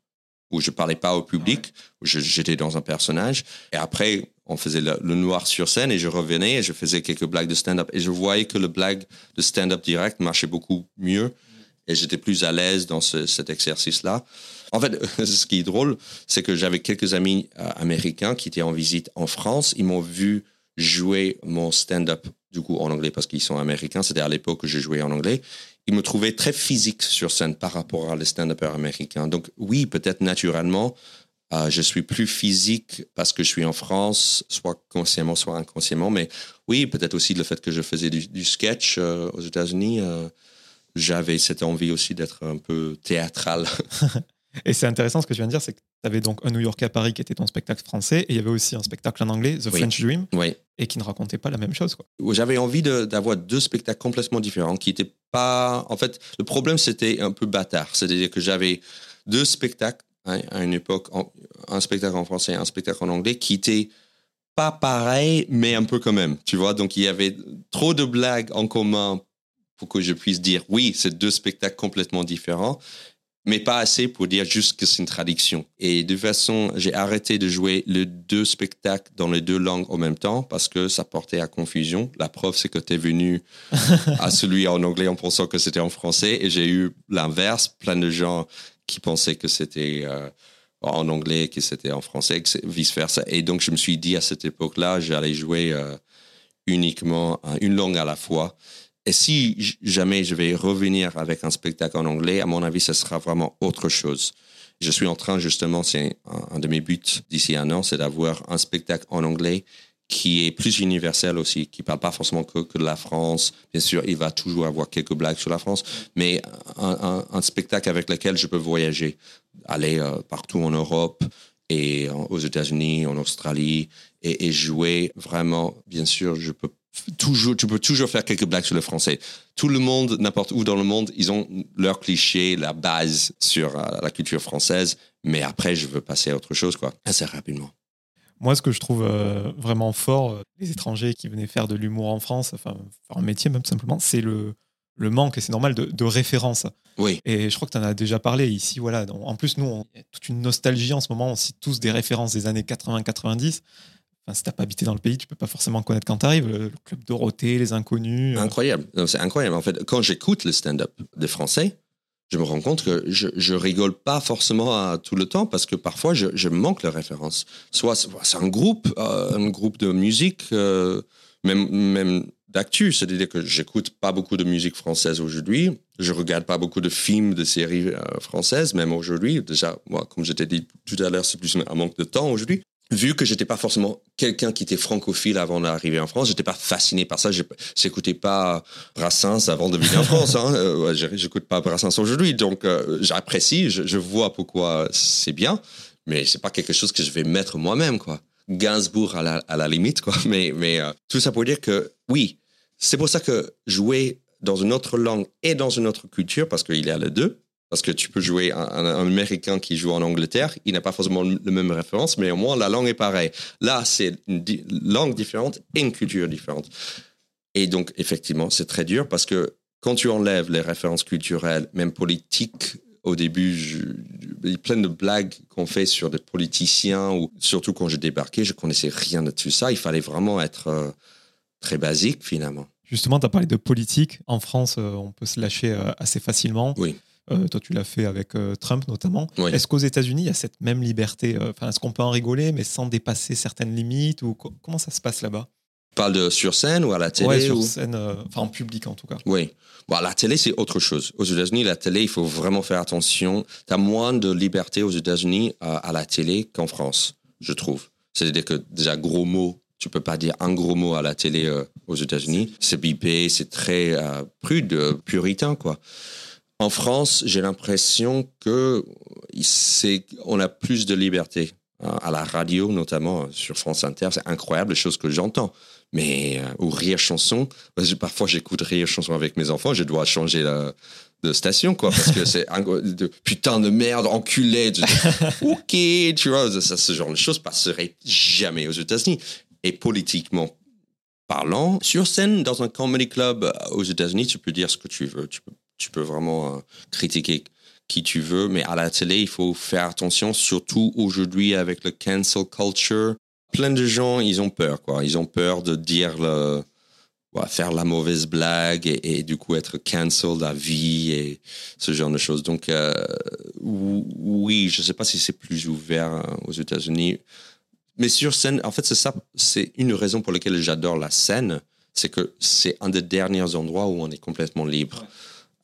où je parlais pas au public, où je- j'étais dans un personnage. Et après, on faisait le, le noir sur scène et je revenais et je faisais quelques blagues de stand-up. Et je voyais que le blague de stand-up direct marchait beaucoup mieux et j'étais plus à l'aise dans ce- cet exercice-là. En fait, ce qui est drôle, c'est que j'avais quelques amis euh, américains qui étaient en visite en France. Ils m'ont vu jouer mon stand-up du coup en anglais parce qu'ils sont américains. C'était à l'époque que je jouais en anglais. Ils me trouvaient très physique sur scène par rapport à les stand-uppers américains. Donc oui, peut-être naturellement, euh, je suis plus physique parce que je suis en France, soit consciemment, soit inconsciemment. Mais oui, peut-être aussi le fait que je faisais du, sketch euh, aux États-Unis. j'avais cette envie aussi d'être un peu théâtral. Et c'est intéressant ce que tu viens de dire, c'est que tu avais donc un New York à Paris qui était ton spectacle français, et il y avait aussi un spectacle en anglais, The Oui. French Dream, oui. et qui ne racontait pas la même chose. J'avais envie de- d'avoir deux spectacles complètement différents qui étaient pas. En fait, le problème c'était un peu bâtard, c'est-à-dire que j'avais deux spectacles hein, à une époque, en- un spectacle en français et un spectacle en anglais qui étaient pas pareils, mais un peu quand même. Tu vois, donc il y avait trop de blagues en commun pour que je puisse dire oui, c'est deux spectacles complètement différents. Mais pas assez pour dire juste que c'est une traduction. Et de toute façon, j'ai arrêté de jouer les deux spectacles dans les deux langues en même temps parce que ça portait à confusion. La preuve, c'est que tu es venu à celui en anglais en pensant que c'était en français et j'ai eu l'inverse, plein de gens qui pensaient que c'était euh, en anglais, que c'était en français, vice-versa. Et donc, je me suis dit à cette époque-là, j'allais jouer euh, uniquement euh, une langue à la fois. Et si jamais je vais revenir avec un spectacle en anglais, à mon avis, ce sera vraiment autre chose. Je suis en train, justement, c'est un, de mes buts d'ici un an, c'est d'avoir un spectacle en anglais qui est plus universel aussi, qui parle pas forcément que, de la France. Bien sûr, il va toujours avoir quelques blagues sur la France, mais un, spectacle avec lequel je peux voyager, aller euh, partout en Europe et aux États-Unis, en Australie, et jouer vraiment. Bien sûr, je peux toujours, tu peux toujours faire quelques blagues sur le français. Tout le monde, n'importe où dans le monde, ils ont leurs clichés, la base sur euh, la culture française, mais après, je veux passer à autre chose, quoi, assez rapidement. Moi, ce que je trouve euh, vraiment fort, euh, les étrangers qui venaient faire de l'humour en France, enfin, faire un métier même simplement, c'est le, le manque, et c'est normal, de, de références. Oui, Et je crois que tu en as déjà parlé ici. Voilà. En plus, nous, on- a toute une nostalgie en ce moment. On cite tous des références des années 80-90. Enfin, si t'as pas habité dans le pays, tu peux pas forcément connaître quand t'arrives. Le, le Club Dorothée, les Inconnus. euh, Incroyable. C'est incroyable. En fait, quand j'écoute le stand-up des Français, je me rends compte que je, je rigole pas forcément tout le temps parce que parfois je, manque les références. Soit c'est un groupe, euh, un groupe de musique, euh, même, même d'actu. C'est-à-dire que j'écoute pas beaucoup de musique française aujourd'hui. Je regarde pas beaucoup de films, de séries françaises, même aujourd'hui. Déjà, moi, comme je t'ai dit tout à l'heure, c'est plus un manque de temps aujourd'hui vu que j'étais pas forcément quelqu'un qui était francophile avant d'arriver en France, j'étais pas fasciné par ça. J'écoutais pas Brassens avant de venir en France. Hein. Euh, J'écoute pas Brassens aujourd'hui, donc euh, j'apprécie, je, vois pourquoi c'est bien, mais c'est pas quelque chose que je vais mettre moi-même, quoi. Gainsbourg à la, limite, quoi. Mais, mais euh, tout ça pour dire que oui, c'est pour ça que jouer dans une autre langue et dans une autre culture, parce qu'il y a les deux, parce que tu peux jouer un, Américain qui joue en Angleterre, il n'a pas forcément le même référence, mais au moins la langue est pareille. Là, c'est une di- langue différente et une culture différente. Et donc, effectivement, c'est très dur parce que quand tu enlèves les références culturelles, même politiques, au début, je- il y a plein de blagues qu'on fait sur des politiciens, ou surtout quand j'ai débarqué, je connaissais rien de tout ça. Il fallait vraiment être euh, très basique, finalement. Justement, tu as parlé de politique. En France, euh, on peut se lâcher euh, assez facilement. Oui. Euh, toi, tu l'as fait avec euh, Trump notamment. Oui. Est-ce qu'aux États-Unis, il y a cette même liberté euh, Enfin, est-ce qu'on peut en rigoler, mais sans dépasser certaines limites ou co- comment ça se passe là-bas? Tu parles de sur scène ou à la télé Ouais, sur ou- scène, enfin en public en tout cas. Oui. Bon, la télé, c'est autre chose. Aux États-Unis, la télé, il faut vraiment faire attention. Tu as moins de liberté aux États-Unis à la télé qu'en France, je trouve. C'est-à-dire que déjà, gros mots, tu peux pas dire un gros mot à la télé euh, aux États-Unis. C'est bipé, c'est très euh, prude, puritain, quoi. En France, j'ai l'impression que c'est, on a plus de liberté. hein, À la radio, notamment euh, sur France Inter, c'est incroyable les choses que j'entends. Mais, euh, ou Rire Chanson, parce que parfois j'écoute Rire Chanson avec mes enfants, je dois changer la, de station, quoi, parce que c'est un de, putain de merde, enculé. Ok, tu vois, ça, ce genre de choses passerait jamais aux États-Unis. Et politiquement parlant, sur scène, dans un comedy club euh, aux États-Unis, tu peux dire ce que tu veux. Tu peux, tu peux vraiment euh, critiquer qui tu veux, mais à la télé, il faut faire attention, surtout aujourd'hui avec le cancel culture. Plein de gens, ils ont peur, quoi. Ils ont peur de dire le, faire la mauvaise blague et, du coup être cancelled à vie et ce genre de choses. Donc, euh, oui, je ne sais pas si c'est plus ouvert euh, aux États-Unis. Mais sur scène, en fait, c'est ça, c'est une raison pour laquelle j'adore la scène, c'est que c'est un des derniers endroits où on est complètement libre.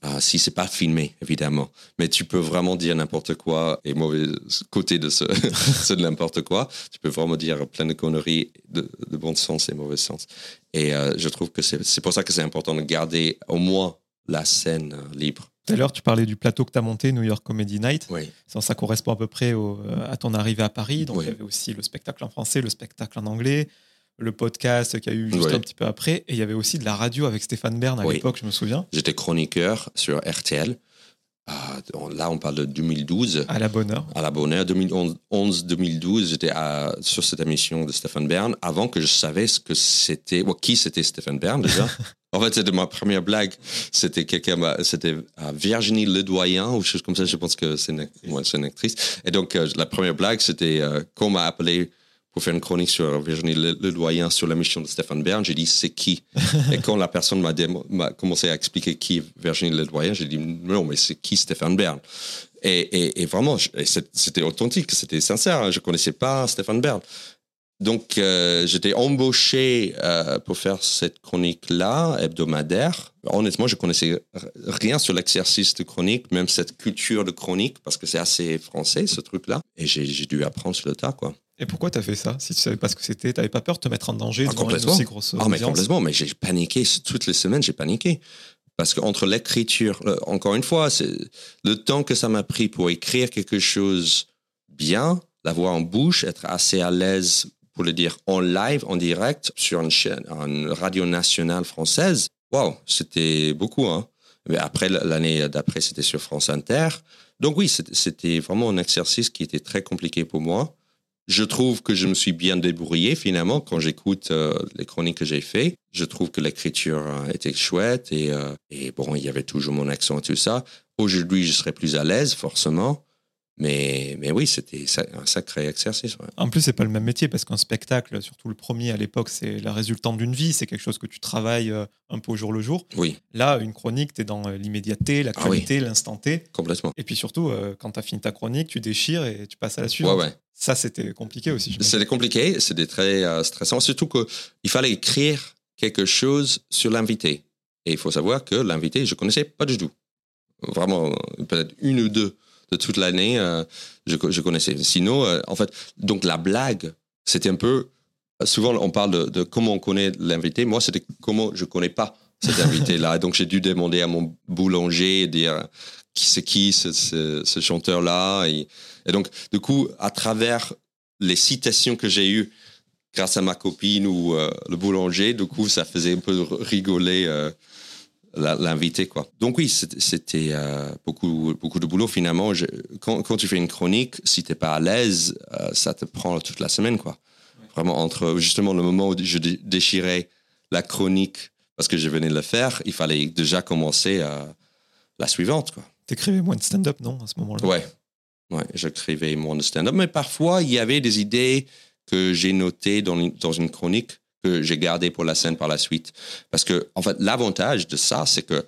Ah, si c'est pas filmé, évidemment. Mais tu peux vraiment dire n'importe quoi et mauvais côté de ce, de n'importe quoi. Tu peux vraiment dire plein de conneries de, bon sens et mauvais sens. Et euh, je trouve que c'est pour ça que c'est important de garder au moins la scène euh, libre. Tout à l'heure, tu parlais du plateau que tu as monté, New York Comedy Night. Oui. Ça, ça correspond à peu près au, à ton arrivée à Paris. Donc, il y avait aussi le spectacle en français, le spectacle en anglais le podcast qu'il y a eu juste un petit peu après. Et il y avait aussi de la radio avec Stéphane Bern à l'époque, je me souviens. J'étais chroniqueur sur RTL. Ah, là, on parle de 2012. À la bonne heure. À la bonne heure. 2011-2012, j'étais sur cette émission de Stéphane Bern avant que je savais ce que c'était, qui c'était Stéphane Bern déjà. en fait, c'était ma première blague. C'était quelqu'un, c'était Virginie Ledoyen ou chose comme ça. Je pense que c'est une, une, actrice. Et donc, euh, la première blague, c'était euh, qu'on m'a appelé pour faire une chronique sur Virginie Le, Doyen sur la mission de Stéphane Bern. J'ai dit, c'est qui? Et quand la personne m'a commencé à expliquer qui est Virginie Le Doyen, j'ai dit, non, mais c'est qui Stéphane Bern? Et, et, vraiment, c'était authentique, c'était sincère. Hein. je ne connaissais pas Stéphane Bern. Donc, euh, j'étais embauché euh, pour faire cette chronique-là, hebdomadaire. Honnêtement, je connaissais rien sur l'exercice de chronique, même cette culture de chronique, parce que c'est assez français, ce truc-là. Et j'ai dû apprendre sur le tas, quoi. Et pourquoi tu as fait ça Si tu savais pas ce que c'était, tu n'avais pas peur de te mettre en danger ah, devant une aussi grosse Ah, mais complètement, mais j'ai paniqué. Toutes les semaines, j'ai paniqué. Parce qu'entre l'écriture, encore une fois, c'est le temps que ça m'a pris pour écrire quelque chose bien, l'avoir en bouche, être assez à l'aise pour le dire en live, en direct, sur une chaîne, une radio nationale française. Waouh, c'était beaucoup. Hein. Mais après, l'année d'après, c'était sur France Inter. Donc oui, c'était vraiment un exercice qui était très compliqué pour moi je trouve que je me suis bien débrouillé finalement quand j'écoute euh, les chroniques que j'ai fait. Je trouve que l'écriture euh, était chouette et, euh, et, bon, il y avait toujours mon accent et tout ça. Aujourd'hui, je serais plus à l'aise forcément. Mais, mais oui, c'était un sacré exercice. En plus, c'est pas le même métier parce qu'un spectacle, surtout le premier à l'époque, c'est la résultante d'une vie. C'est quelque chose que tu travailles un peu au jour le jour. Oui. Là, une chronique, tu es dans l'immédiateté, la qualité, ah l'instant T. Complètement. Et puis surtout, quand tu as fini ta chronique, tu déchires et tu passes à la suivante. Ouais, ouais. Ça, c'était compliqué aussi. C'était compliqué, c'était très euh, stressant, surtout qu'il fallait écrire quelque chose sur l'invité. Et il faut savoir que l'invité, je ne connaissais pas du tout. Vraiment, peut-être une ou deux de toute l'année, euh, je, connaissais. Sinon, euh, en fait, donc la blague, c'était un peu. Souvent, on parle de, comment on connaît l'invité. Moi, c'était comment je connais pas cet invité-là. donc, j'ai dû demander à mon boulanger, dire qui c'est qui ce, chanteur-là. Et, donc, du coup, à travers les citations que j'ai eues grâce à ma copine ou euh, le boulanger, du coup, ça faisait un peu rigoler euh, l'invité, quoi. Donc oui, c'était euh, beaucoup, beaucoup de boulot finalement. quand, quand, tu fais une chronique, si t'es pas à l'aise, ça te prend toute la semaine, quoi. Vraiment entre justement le moment où je déchirais la chronique parce que je venais de le faire, il fallait déjà commencer la suivante, quoi. T'écrivais moins de stand-up, non, à ce moment-là? Ouais. Ouais, j'écrivais moins de stand-up. Mais parfois, il y avait des idées que j'ai notées dans, dans une chronique que j'ai gardées pour la scène par la suite. Parce que, en fait, l'avantage de ça, c'est que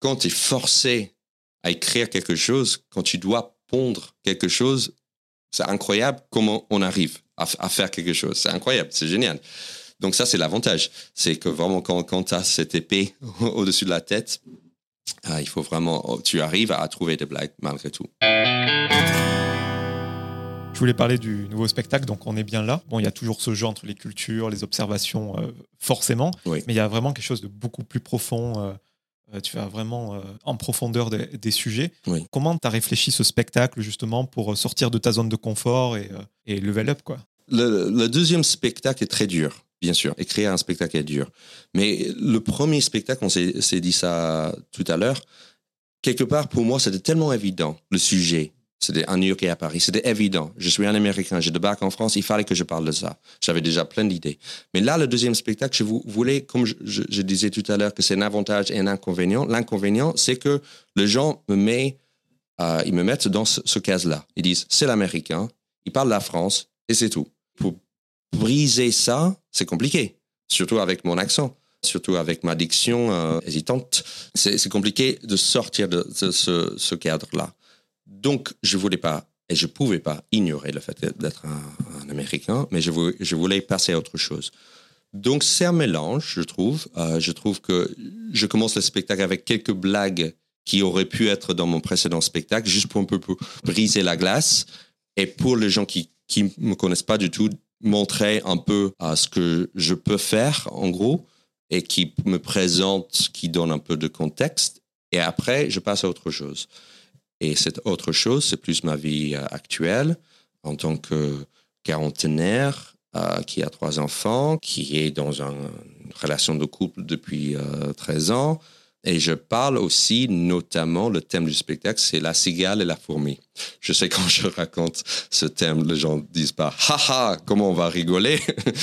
quand tu es forcé à écrire quelque chose, quand tu dois pondre quelque chose, c'est incroyable comment on arrive à, faire quelque chose. C'est incroyable, c'est génial. Donc ça, c'est l'avantage. C'est que vraiment, quand, quand tu as cette épée au-dessus de la tête, ah, il faut vraiment, oh, tu arrives à trouver des blagues malgré tout. Je voulais parler du nouveau spectacle, donc on est bien là. Bon, il y a toujours ce jeu entre les cultures, les observations, euh, forcément, mais il y a vraiment quelque chose de beaucoup plus profond. Euh, euh, tu vas vraiment en profondeur des, sujets. Comment tu as réfléchi ce spectacle justement pour sortir de ta zone de confort et, et level up quoi? Le, deuxième spectacle est très dur bien sûr. Écrire un spectacle est dur. Mais le premier spectacle, on s'est dit ça tout à l'heure, quelque part, pour moi, c'était tellement évident, le sujet. C'était à New York et à Paris. C'était évident. Je suis un Américain, j'ai débarque en France, il fallait que je parle de ça. J'avais déjà plein d'idées. Mais là, le deuxième spectacle, je voulais, comme je, disais tout à l'heure, que c'est un avantage et un inconvénient. L'inconvénient, c'est que le gens me met euh, ils me mettent dans ce, ce case-là. Ils disent, c'est l'américain, il parle la France, et c'est tout. Pour briser ça, c'est compliqué, surtout avec mon accent, surtout avec ma diction euh, hésitante. C'est compliqué de sortir de, de ce cadre-là. Donc, je voulais pas et je pouvais pas ignorer le fait d'être un, Américain, mais je voulais, passer à autre chose. Donc, c'est un mélange, je trouve. Euh, je trouve que je commence le spectacle avec quelques blagues qui auraient pu être dans mon précédent spectacle, juste pour un peu briser la glace. Et pour les gens qui qui me connaissent pas du tout, montrer un peu à ce que je peux faire, en gros, et qui me présente, qui donne un peu de contexte. Et après, je passe à autre chose. Et cette autre chose, c'est plus ma vie euh, actuelle en tant que quarantenaire euh, qui a trois enfants, qui est dans une relation de couple depuis euh, 13 ans, et je parle aussi, notamment, le thème du spectacle, c'est la cigale et la fourmi. Je sais quand je raconte ce thème, les gens disent pas, haha, comment on va rigoler.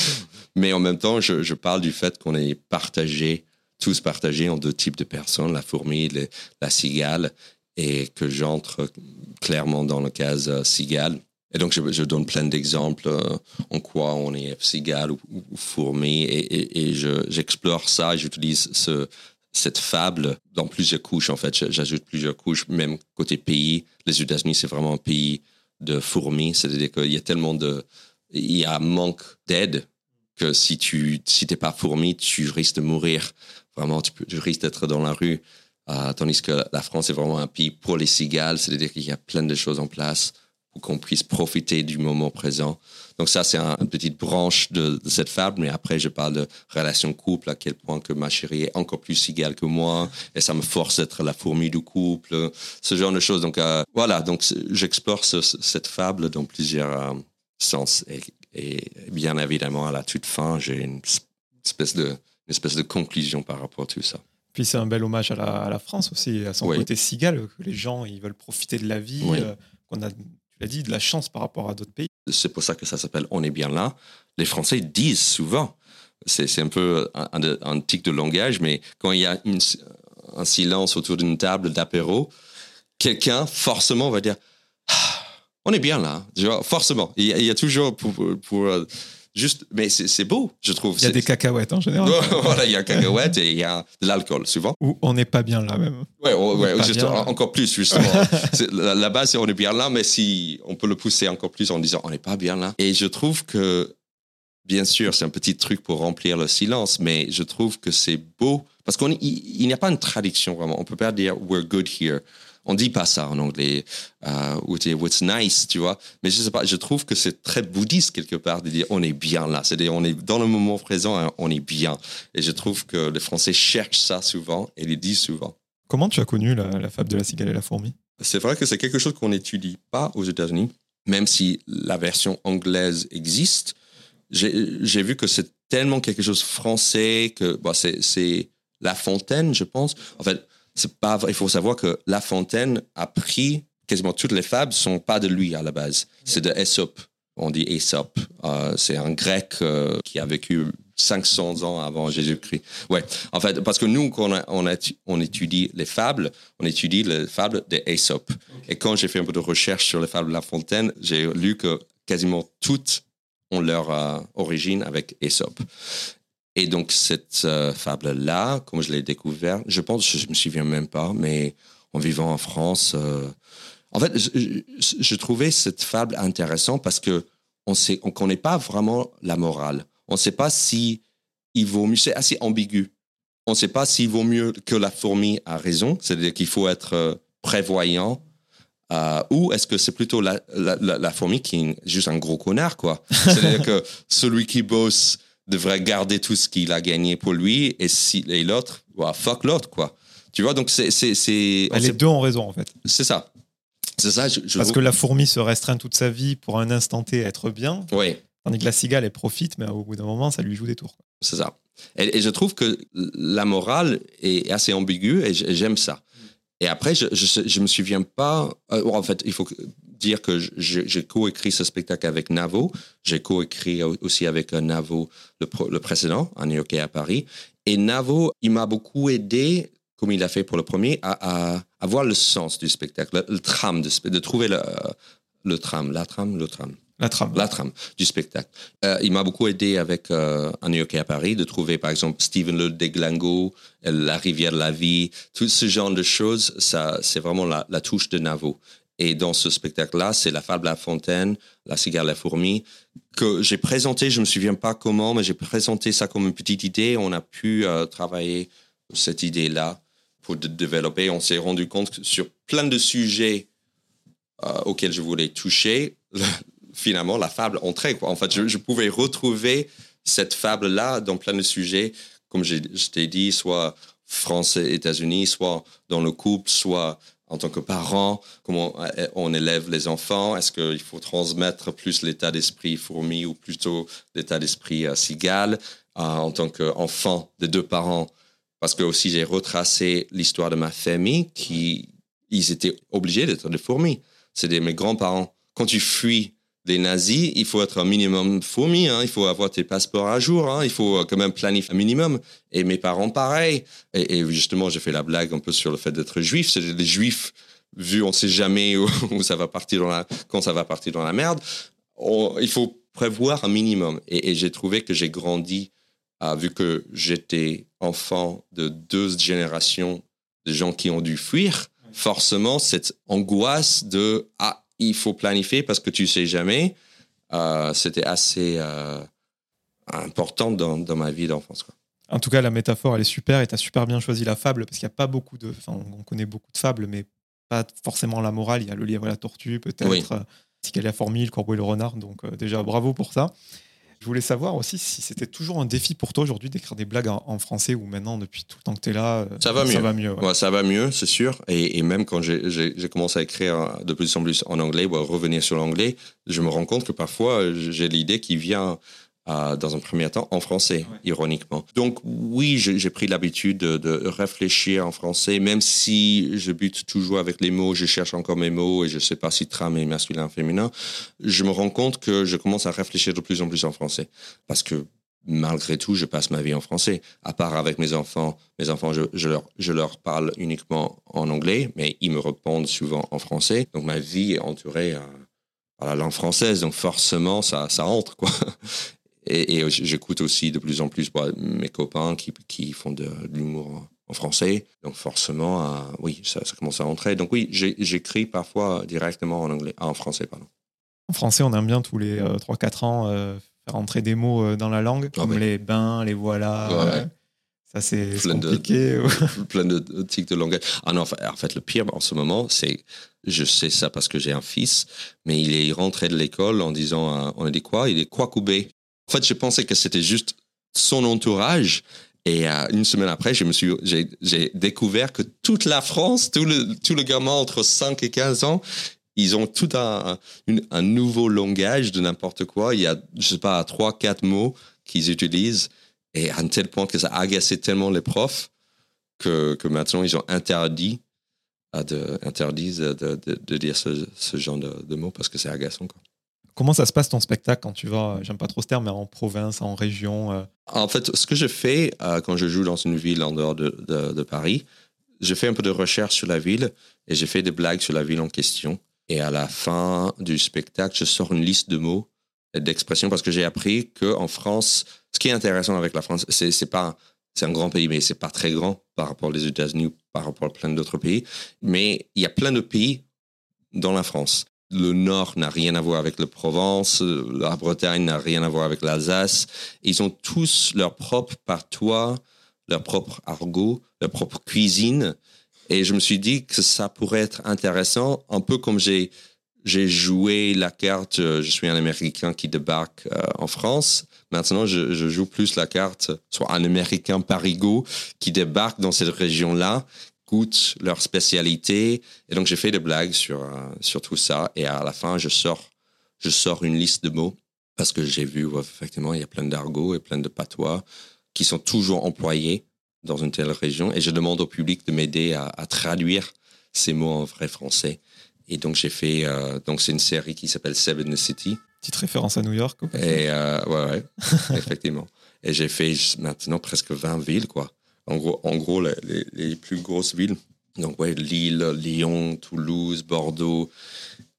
Mais en même temps, je, parle du fait qu'on est partagé, tous partagés en deux types de personnes, la fourmi et la cigale, et que j'entre clairement dans le cas euh, cigale. Et donc, je, je donne plein d'exemples euh, en quoi on est cigale ou, ou fourmi, et, et, j'explore ça, j'utilise ce, cette fable dans plusieurs couches, en fait. J'ajoute plusieurs couches, même côté pays. Les États-Unis, c'est vraiment un pays de fourmis. C'est-à-dire qu'il y a tellement de. Il y a un manque d'aide que si tu si pas fourmi, tu risques de mourir. Vraiment, tu risques d'être dans la rue. Euh, tandis que la France est vraiment un pays pour les cigales. C'est-à-dire qu'il y a plein de choses en place pour qu'on puisse profiter du moment présent. Donc ça, c'est un, une petite branche de, cette fable, mais après, je parle de relation couple, à quel point que ma chérie est encore plus cigale que moi, et ça me force d'être la fourmi du couple, ce genre de choses. Donc euh, voilà, donc j'explore ce, cette fable dans plusieurs euh, sens. Et, bien évidemment, à la toute fin, j'ai une espèce de conclusion par rapport à tout ça. Puis c'est un bel hommage à la, à la, France aussi, à son oui. côté cigale, que les gens ils veulent profiter de la vie, oui. euh, qu'on a tu l'as dit, de la chance par rapport à d'autres pays. C'est pour ça que ça s'appelle On est bien là. Les Français disent souvent, c'est un peu un, un, tic de langage, mais quand il y a une, un silence autour d'une table d'apéro, quelqu'un forcément va dire ah, On est bien là. Forcément. Il y a, il y a toujours pour, pour, pour juste, mais c'est beau, je trouve. Il y a des cacahuètes en général. voilà, il y a cacahuètes et il y a de l'alcool, souvent. Ou on n'est pas bien là même. Ouais, ouais, ouais juste, encore plus, justement. la, la, base, c'est on est bien là, mais si on peut le pousser encore plus en disant on n'est pas bien là. Et je trouve que, bien sûr, c'est un petit truc pour remplir le silence, mais je trouve que c'est beau parce qu'il n'y a pas une traduction vraiment. On peut pas dire we're good here. On dit pas ça en anglais, euh, ou what's nice, tu vois. Mais je sais pas, je trouve que c'est très bouddhiste quelque part de dire on est bien là. C'est-à-dire on est dans le moment présent, hein, on est bien. Et je trouve que les Français cherchent ça souvent et les disent souvent. Comment tu as connu la, la fable de la cigale et la fourmi? C'est vrai que c'est quelque chose qu'on n'étudie pas aux États-Unis, même si la version anglaise existe. J'ai vu que c'est tellement quelque chose français que bon, c'est La Fontaine, je pense. En fait, Il faut savoir que La Fontaine a pris quasiment toutes les fables sont pas de lui à la base. C'est de Aesop. On dit Aesop. Euh, c'est un grec euh, qui a vécu 500 ans avant Jésus-Christ. Ouais. En fait, parce que nous, quand on, étudie les fables, on étudie les fables d'Aesop. Et quand j'ai fait un peu de recherche sur les fables de La Fontaine, j'ai lu que quasiment toutes ont leur euh, origine avec Aesop. Et donc, cette euh, fable-là, comme je l'ai découvert, je pense, je me souviens même pas, mais en vivant en France, euh, en fait, je, je, trouvais cette fable intéressante parce que on sait, on connaît pas vraiment la morale. On ne sait pas si il vaut mieux, c'est assez ambigu. On ne sait pas s'il vaut mieux que la fourmi a raison, c'est-à-dire qu'il faut être euh, prévoyant, euh, ou est-ce que c'est plutôt la, la, la, la, fourmi qui est juste un gros connard, quoi? C'est-à-dire que celui qui bosse devrait garder tout ce qu'il a gagné pour lui et si et l'autre fuck l'autre quoi. Tu vois donc c'est c'est c'est les deux ont raison en fait. C'est ça. C'est ça je, je parce que la fourmi se restreint toute sa vie pour un instant T être bien oui tandis que la cigale elle profite mais au bout d'un moment ça lui joue des tours c'est ça. Et, et, je trouve que la morale est assez ambiguë et j'aime ça. Et après je, je je me souviens pas euh, en fait il faut dire que j'ai coécrit ce spectacle avec Navo. J'ai coécrit aussi avec Navo le, le précédent, New York à Paris. Et Navo, il m'a beaucoup aidé, comme il a fait pour le premier, à, à, avoir le sens du spectacle, le, tram, de, de trouver le, le tram, la tram, le tram. La trame. La trame du spectacle. Euh, il m'a beaucoup aidé avec euh, un New York à Paris de trouver par exemple Stephen Le Deglango, La rivière de la vie, tout ce genre de choses. Ça, c'est vraiment la, la, touche de Navo. Et dans ce spectacle-là, c'est La fable la fontaine, La cigare la fourmi, que j'ai présenté, je me souviens pas comment, mais j'ai présenté ça comme une petite idée. On a pu euh, travailler cette idée-là pour développer. On s'est rendu compte que sur plein de sujets euh, auxquels je voulais toucher, finalement, la fable entrait. Quoi. En fait, je, je pouvais retrouver cette fable-là dans plein de sujets, comme je, je t'ai dit, soit France et États-Unis, soit dans le couple, soit en tant que parent, comment on élève les enfants, est-ce qu'il faut transmettre plus l'état d'esprit fourmi ou plutôt l'état d'esprit euh, cigale euh, en tant qu'enfant de deux parents, parce que aussi j'ai retracé l'histoire de ma famille qui ils étaient obligés d'être des fourmis. C'était mes grands-parents. Quand tu fuis des nazis, il faut être un minimum fourmi, hein, il faut avoir tes passeports à jour, hein, il faut quand même planifier un minimum. Et mes parents, pareil. Et, et justement, j'ai fait la blague un peu sur le fait d'être juif. C'est les juifs, vu on sait jamais où, où, ça va partir dans la, quand ça va partir dans la merde, on, il faut prévoir un minimum. Et, et j'ai trouvé que j'ai grandi, euh, vu que j'étais enfant de deux générations de gens qui ont dû fuir, forcément, cette angoisse de ah, il faut planifier parce que tu sais jamais, euh, c'était assez euh, important dans, dans, ma vie d'enfance. En tout cas, la métaphore, elle est super et tu as super bien choisi la fable parce qu'il n'y a pas beaucoup de. Enfin, on connaît beaucoup de fables, mais pas forcément la morale. Il y a le lièvre et la tortue, peut-être. Oui. Euh, la fourmi, le corbeau et le renard. Donc, euh, déjà, bravo pour ça. Je voulais savoir aussi si c'était toujours un défi pour toi aujourd'hui d'écrire des blagues en, en, français ou maintenant, depuis tout le temps que tu es là, ça va ça mieux. Va mieux ouais. Ouais, ça va mieux, c'est sûr. Et, et, même quand j'ai commencé à écrire de plus en plus en anglais, ou à revenir sur l'anglais, je me rends compte que parfois, j'ai l'idée qui vient euh, dans un premier temps en français, ouais. ironiquement. Donc oui, j'ai pris l'habitude de, de, réfléchir en français, même si je bute toujours avec les mots, je cherche encore mes mots et je ne sais pas si tram est masculin ou féminin, je me rends compte que je commence à réfléchir de plus en plus en français. Parce que malgré tout, je passe ma vie en français. À part avec mes enfants, mes enfants, je, je, leur, je leur parle uniquement en anglais, mais ils me répondent souvent en français. Donc ma vie est entourée euh, par la langue française, donc forcément, ça, ça entre, quoi. Et, et j'écoute aussi de plus en plus bah, mes copains qui, qui font de, de l'humour en français. Donc forcément, euh, oui, ça, ça, commence à entrer. Donc oui, j'écris parfois directement en anglais, en français, pardon. En français, on aime bien tous les euh, 3-4 ans euh, faire entrer des mots euh, dans la langue, comme ah, oui. les bains, les voilà. Ouais. Ça, c'est compliqué. De, plein de tics de langage. Ah non, en fait, le pire en ce moment, c'est, je sais ça parce que j'ai un fils, mais il est rentré de l'école en disant, on a dit quoi? Il est quoi coubé en fait, je pensais que c'était juste son entourage. Et euh, une semaine après, j'ai découvert que toute la France, tout le, tout le gamin entre 5 et 15 ans, ils ont tout un, un nouveau langage de n'importe quoi. Il y a, je sais pas, trois, quatre mots qu'ils utilisent. Et à un tel point que ça a agacé tellement les profs que, que maintenant ils ont interdit, de, interdisent de, de dire ce, ce genre de, de mots parce que c'est agaçant. Quoi. Comment ça se passe ton spectacle quand tu vas, j'aime pas trop ce terme, mais en province, en région euh... En fait, ce que je fais euh, quand je joue dans une ville en dehors de, Paris, je fais un peu de recherche sur la ville et j'ai fait des blagues sur la ville en question. Et à la fin du spectacle, je sors une liste de mots et d'expressions parce que j'ai appris qu'en France, ce qui est intéressant avec la France, c'est, c'est pas c'est un grand pays, mais c'est pas très grand par rapport aux États-Unis ou par rapport à plein d'autres pays. Mais il y a plein de pays dans la France le Nord n'a rien à voir avec la Provence, la Bretagne n'a rien à voir avec l'Alsace. Ils ont tous leur propre patois, leur propre argot, leur propre cuisine. Et je me suis dit que ça pourrait être intéressant, un peu comme j'ai j'ai joué la carte, euh, je suis un Américain qui débarque euh, en France. Maintenant, je, je, joue plus la carte, soit un Américain parigo qui débarque dans cette région-là, goûtent leur spécialité. Et donc, j'ai fait des blagues sur, euh, sur tout ça. Et à la fin, je sors, je sors une liste de mots parce que j'ai vu, ouais, effectivement, il y a plein d'argots et plein de patois qui sont toujours employés dans une telle région. Et je demande au public de m'aider à, à, traduire ces mots en vrai français. Et donc, j'ai fait, euh, donc c'est une série qui s'appelle Seven City. Petite référence à New York. Et, euh, ouais, ouais effectivement. Et j'ai fait maintenant presque 20 villes, quoi en gros, les, plus grosses villes Donc, ouais, Lille, Lyon, Toulouse, Bordeaux.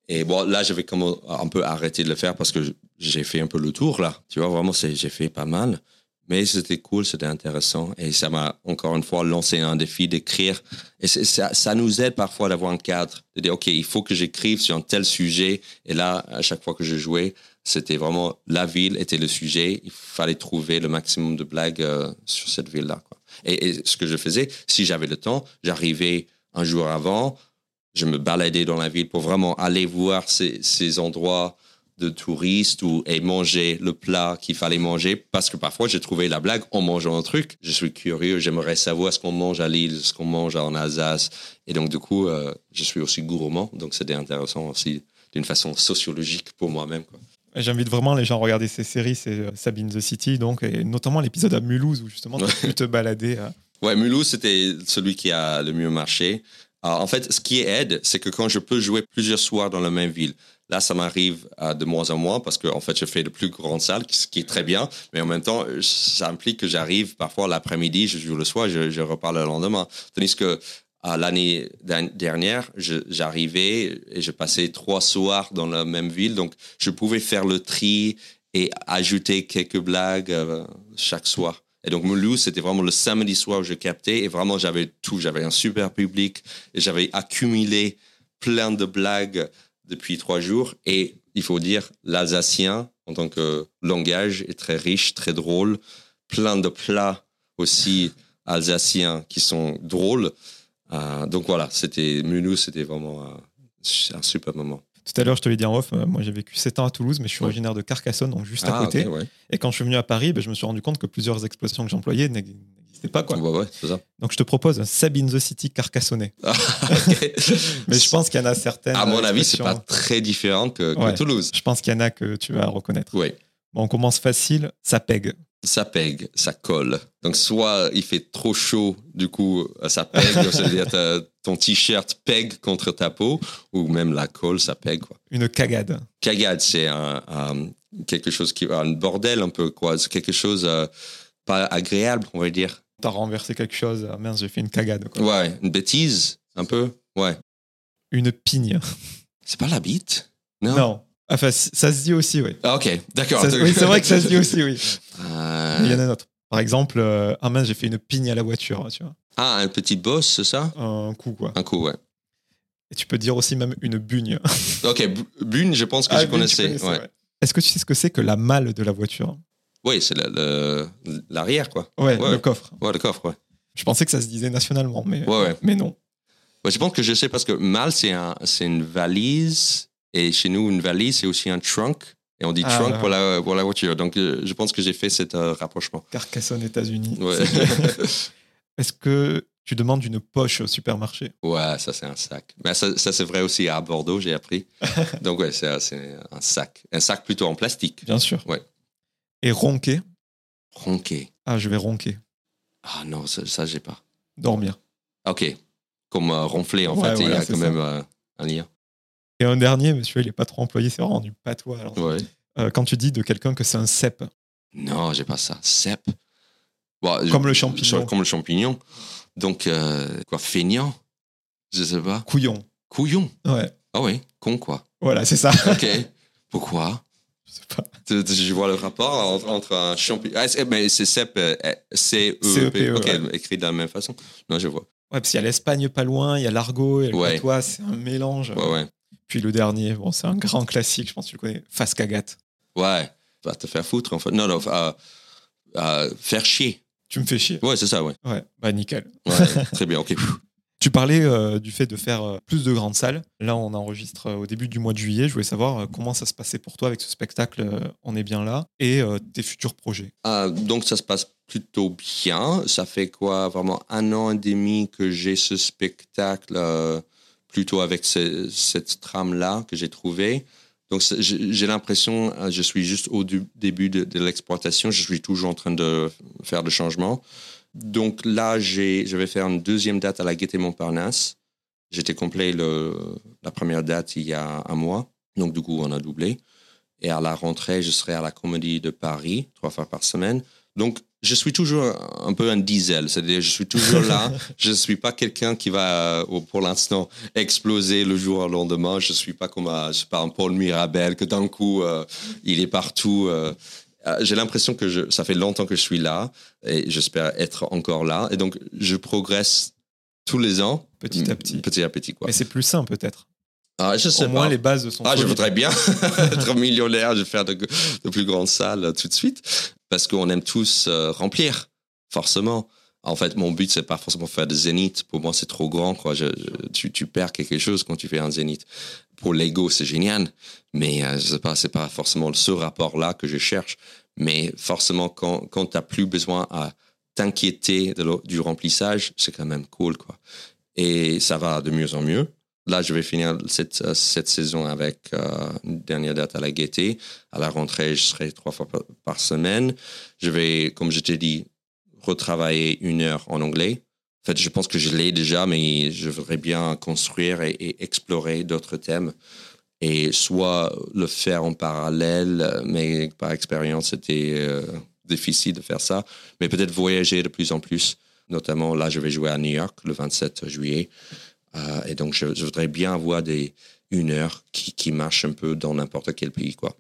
Et bon, là, j'avais un peu arrêté de le faire parce que j'ai fait un peu le tour, là. Tu vois, vraiment, j'ai fait pas mal. Mais c'était cool, c'était intéressant. Et ça m'a encore une fois lancé un défi d'écrire. Et ça, ça, nous aide parfois d'avoir un cadre, de dire, OK, il faut que j'écrive sur un tel sujet. Et là, à chaque fois que je jouais, c'était vraiment la ville était le sujet. Il fallait trouver le maximum de blagues euh, sur cette ville-là. Et, ce que je faisais, si j'avais le temps, j'arrivais un jour avant, je me baladais dans la ville pour vraiment aller voir ces, ces endroits de touristes ou, et manger le plat qu'il fallait manger parce que parfois j'ai trouvé la blague en mangeant un truc. Je suis curieux, j'aimerais savoir ce qu'on mange à Lille, ce qu'on mange en Alsace. Et donc, du coup, euh, je suis aussi gourmand. Donc, c'était intéressant aussi d'une façon sociologique pour moi-même. J'invite vraiment les gens à regarder ces séries, c'est euh, Sabine the City, donc, et notamment l'épisode à Mulhouse où justement tu te balader. À... Ouais, Mulhouse, c'était celui qui a le mieux marché. Alors, en fait, ce qui aide, c'est que quand je peux jouer plusieurs soirs dans la même ville, Là, ça m'arrive de moins en moins parce que en fait, je fais de plus grandes salles, ce qui est très bien. Mais en même temps, ça implique que j'arrive parfois l'après-midi, je joue le soir, je, je repars le lendemain. Tandis que l'année dernière, j'arrivais et je passais trois soirs dans la même ville, donc je pouvais faire le tri et ajouter quelques blagues euh, chaque soir. Et donc Mulhouse, c'était vraiment le samedi soir où je captais et vraiment j'avais tout, j'avais un super public j'avais accumulé plein de blagues depuis trois jours. Et il faut dire, l'alsacien, en tant que langage, est très riche, très drôle. Plein de plats aussi alsaciens qui sont drôles. Euh, donc voilà, c'était Mulhouse, c'était vraiment euh, un super moment. Tout à l'heure, je te l'ai dit en off, euh, moi j'ai vécu 7 ans à Toulouse, mais je suis originaire de Carcassonne, donc juste à ah, côté. Et quand je suis venu à Paris, ben, je me suis rendu compte que plusieurs expressions que j'employais n'existaient pas. Quoi. Bah ça. Donc je te propose Sabine the City Carcassonnais. Ah, mais je pense qu'il y en a certaines. À mon avis, c'est pas très différent que, Toulouse. Je pense qu'il y en a que tu vas reconnaître. Oui. Bon, on commence facile, ça pègue ça pègue, ça colle. Donc soit il fait trop chaud, du coup ça pègue, c'est-à-dire ton t-shirt pègue contre ta peau, ou même la colle, ça pègue. Quoi. Une cagade. Cagade, c'est un, quelque chose qui un bordel un peu quoi, c'est quelque chose euh, pas agréable, on va dire. T'as renversé quelque chose, ah, mince, j'ai fait une cagade. Quoi. Ouais, une bêtise, un peu, ouais. Une pigne. C'est pas la bite? Non. Non. Enfin, ça se dit aussi, oui. Ah, ok, d'accord. Oui, c'est vrai que ça se dit aussi, oui. Euh. Il y en a un autre. Par exemple, euh, ah mince, j'ai fait une pigne à la voiture, tu vois. Ah, un petit boss, c'est ça? Un coup, quoi. Un coup, ouais. Et tu peux dire aussi même une bugne. ok, bugne, je pense que ah, je connaissais. ouais. Est-ce que tu sais ce que c'est que la malle de la voiture? Oui, c'est l'arrière, quoi. Ouais, le coffre. Ouais, le coffre, ouais. Je pensais que ça se disait nationalement, mais, ouais, mais non. je pense que je sais parce que malle, c'est un, une valise et chez nous, une valise, c'est aussi un trunk. Et on dit ah, trunk pour, la, pour la voiture. Donc, euh, je pense que j'ai fait cet euh, rapprochement. Carcassonne, États-Unis. Est-ce que tu demandes une poche au supermarché? Ouais, ça, c'est un sac. Mais ça, ça c'est vrai aussi à Bordeaux, j'ai appris. Donc, ouais, c'est un sac. Un sac plutôt en plastique. Bien sûr. Ouais. Et ronquer? Ronquer. Ah, je vais ronquer. Ah non, ça, ça j'ai pas. Dormir. Ok. Comme euh, ronfler, en fait. il y a quand même un lien. Et un dernier, monsieur, il n'est pas trop employé, c'est vraiment du patois. Euh, quand tu dis de quelqu'un que c'est un cep. Non, j'ai pas ça. Cep. comme le champignon. Comme le champignon. Donc, euh, quoi, feignant? Je sais pas. Couillon. Couillon? Ouais. Ah oui, con quoi. Voilà, c'est ça. Ok. Pourquoi? Je sais pas. Je vois le rapport entre, un champignon. Ah, mais c'est cep, euh, C-E-P. E ok, écrit de la même façon. Non, je vois. Ouais, parce qu'il y a l'Espagne pas loin, il y a l'Argot, et le patois, c'est un mélange. Ouais, ouais. Puis le dernier, bon, c'est un grand classique, je pense que tu le connais, Face Cagate. Ouais, va te faire foutre en fait. Non, non, euh, faire chier. Tu me fais chier. Ouais, c'est ça, ouais. Ouais, bah nickel. Ouais, très bien, ok. Tu parlais euh, du fait de faire euh, plus de grandes salles. Là, on enregistre au début du mois de juillet. Je voulais savoir comment ça se passait pour toi avec ce spectacle On est bien là et tes futurs projets. donc, ça se passe plutôt bien. Ça fait quoi Vraiment un an et demi que j'ai ce spectacle plutôt avec cette trame-là que j'ai trouvée. Donc, j'ai l'impression, euh, je suis juste au début de, l'exploitation, je suis toujours en train de faire des changements. Donc là, je vais faire une deuxième date à la Gaîté Montparnasse. J'étais complet le, la première date il y a un mois, donc du coup, on a doublé. Et à la rentrée, je serai à la Comédie de Paris, trois fois par semaine. Donc, je suis toujours un peu un diesel, c'est-à-dire je suis toujours là. je ne suis pas quelqu'un qui va, euh, pour l'instant, exploser le jour au lendemain. Je ne suis pas comme un, je sais pas, un Paul Mirabel que d'un coup, euh, il est partout. Euh. J'ai l'impression que je, ça fait longtemps que je suis là et j'espère être encore là. Et donc, je progresse tous les ans. Petit à petit. Petit à petit, quoi. Mais c'est plus sain, peut-être. Ah, je sais Au moins, les bases sont. Ah, je voudrais bien être millionnaire, de faire de, de, plus grandes salles tout de suite, parce qu'on aime tous euh, remplir, forcément. En fait, mon but, c'est pas forcément faire des zéniths. Pour moi, c'est trop grand, quoi. Je, tu, tu, perds quelque chose quand tu fais un zénith. Pour l'ego, c'est génial, mais euh, je sais pas, c'est pas forcément ce rapport-là que je cherche. Mais forcément, quand, quand tu n'as plus besoin à t'inquiéter du remplissage, c'est quand même cool, quoi. Et ça va de mieux en mieux. Là, je vais finir cette, euh, saison avec euh, une dernière date à la gaieté. À la rentrée, je serai trois fois par, semaine. Je vais, comme je t'ai dit, retravailler une heure en anglais. En fait, je pense que je l'ai déjà, mais je voudrais bien construire et, explorer d'autres thèmes. Et soit le faire en parallèle, mais par expérience, c'était euh, difficile de faire ça. Mais peut-être voyager de plus en plus. Notamment, là, je vais jouer à New York le 27 juillet. Euh, et donc, je, voudrais bien avoir des, une heure qui, qui marche un peu dans n'importe quel pays. Quoi.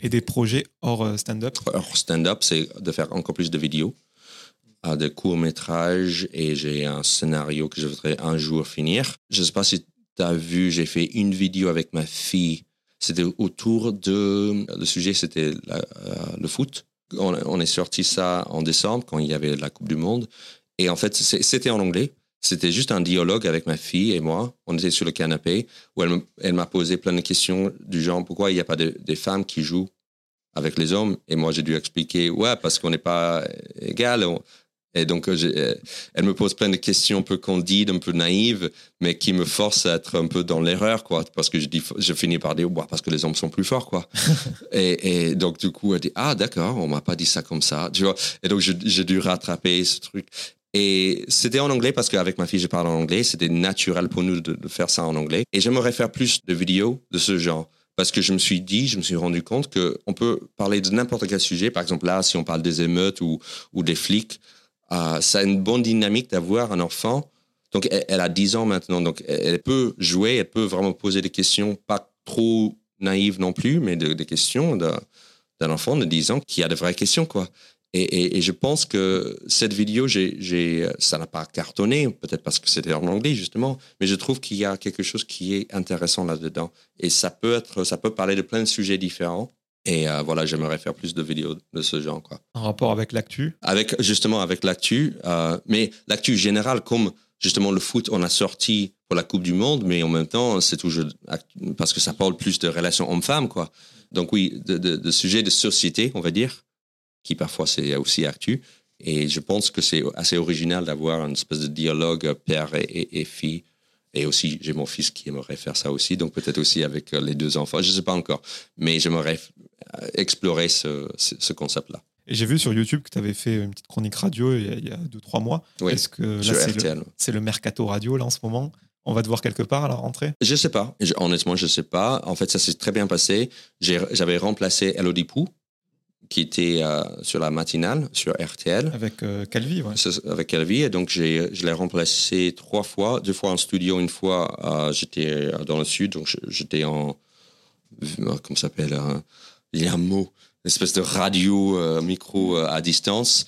Et des projets hors euh, stand-up? Hors stand-up, c'est de faire encore plus de vidéos, euh, de courts-métrages, et j'ai un scénario que je voudrais un jour finir. Je ne sais pas si tu as vu, j'ai fait une vidéo avec ma fille. C'était autour de. Le sujet, c'était le foot. On, on, est sorti ça en décembre, quand il y avait la Coupe du Monde. Et en fait, c'était en anglais. C'était juste un dialogue avec ma fille et moi. On était sur le canapé où elle, m'a posé plein de questions du genre pourquoi il n'y a pas de, des femmes qui jouent avec les hommes? Et moi, j'ai dû expliquer ouais, parce qu'on n'est pas égal. Et donc, euh, euh, elle me pose plein de questions un peu candides, un peu naïves, mais qui me forcent à être un peu dans l'erreur, quoi. Parce que je, dis, je finis par dire, bah, parce que les hommes sont plus forts, quoi. et, et, donc, du coup, elle dit, ah, d'accord, on m'a pas dit ça comme ça, tu vois. Et donc, j'ai dû rattraper ce truc. Et c'était en anglais parce qu'avec ma fille, je parle en anglais. C'était naturel pour nous de, faire ça en anglais. Et j'aimerais faire plus de vidéos de ce genre. Parce que je me suis dit, je me suis rendu compte qu'on peut parler de n'importe quel sujet. Par exemple, là, si on parle des émeutes ou, des flics, euh, ça a une bonne dynamique d'avoir un enfant. Donc, elle, a 10 ans maintenant. Donc, elle peut jouer, elle peut vraiment poser des questions, pas trop naïves non plus, mais des questions d'un enfant de 10 ans qui a de vraies questions, quoi. Et, je pense que cette vidéo, j'ai, ça n'a pas cartonné, peut-être parce que c'était en anglais justement, mais je trouve qu'il y a quelque chose qui est intéressant là-dedans. Et ça peut être, ça peut parler de plein de sujets différents. Et euh, voilà, j'aimerais faire plus de vidéos de ce genre. Quoi. En rapport avec l'actu? Avec justement avec l'actu, euh, mais l'actu générale, comme justement le foot, on a sorti pour la Coupe du Monde, mais en même temps, c'est toujours parce que ça parle plus de relations hommes-femmes, quoi. Donc oui, de, de, de sujets de société, on va dire qui parfois c'est aussi actu. Et je pense que c'est assez original d'avoir une espèce de dialogue père et, fille. Et aussi, j'ai mon fils qui aimerait faire ça aussi, donc peut-être aussi avec euh, les deux enfants, je ne sais pas encore. Mais j'aimerais euh, explorer ce, ce, concept-là. Et j'ai vu sur YouTube que tu avais fait une petite chronique radio il y a, deux, trois mois. Oui, Est-ce que là, c'est le, mercato radio là en ce moment? On va te voir quelque part à la rentrée Je sais pas. honnêtement, je sais pas. En fait, ça s'est très bien passé. J'avais remplacé Elodie Pou, qui était euh, sur la matinale, sur RTL. Avec euh, Calvi, ouais. Avec Calvi, et donc je l'ai remplacé trois fois, deux fois en studio, une fois euh, j'étais dans le sud, donc j'étais en, comment s'appelle, il y a un mot, une espèce de radio, micro à distance.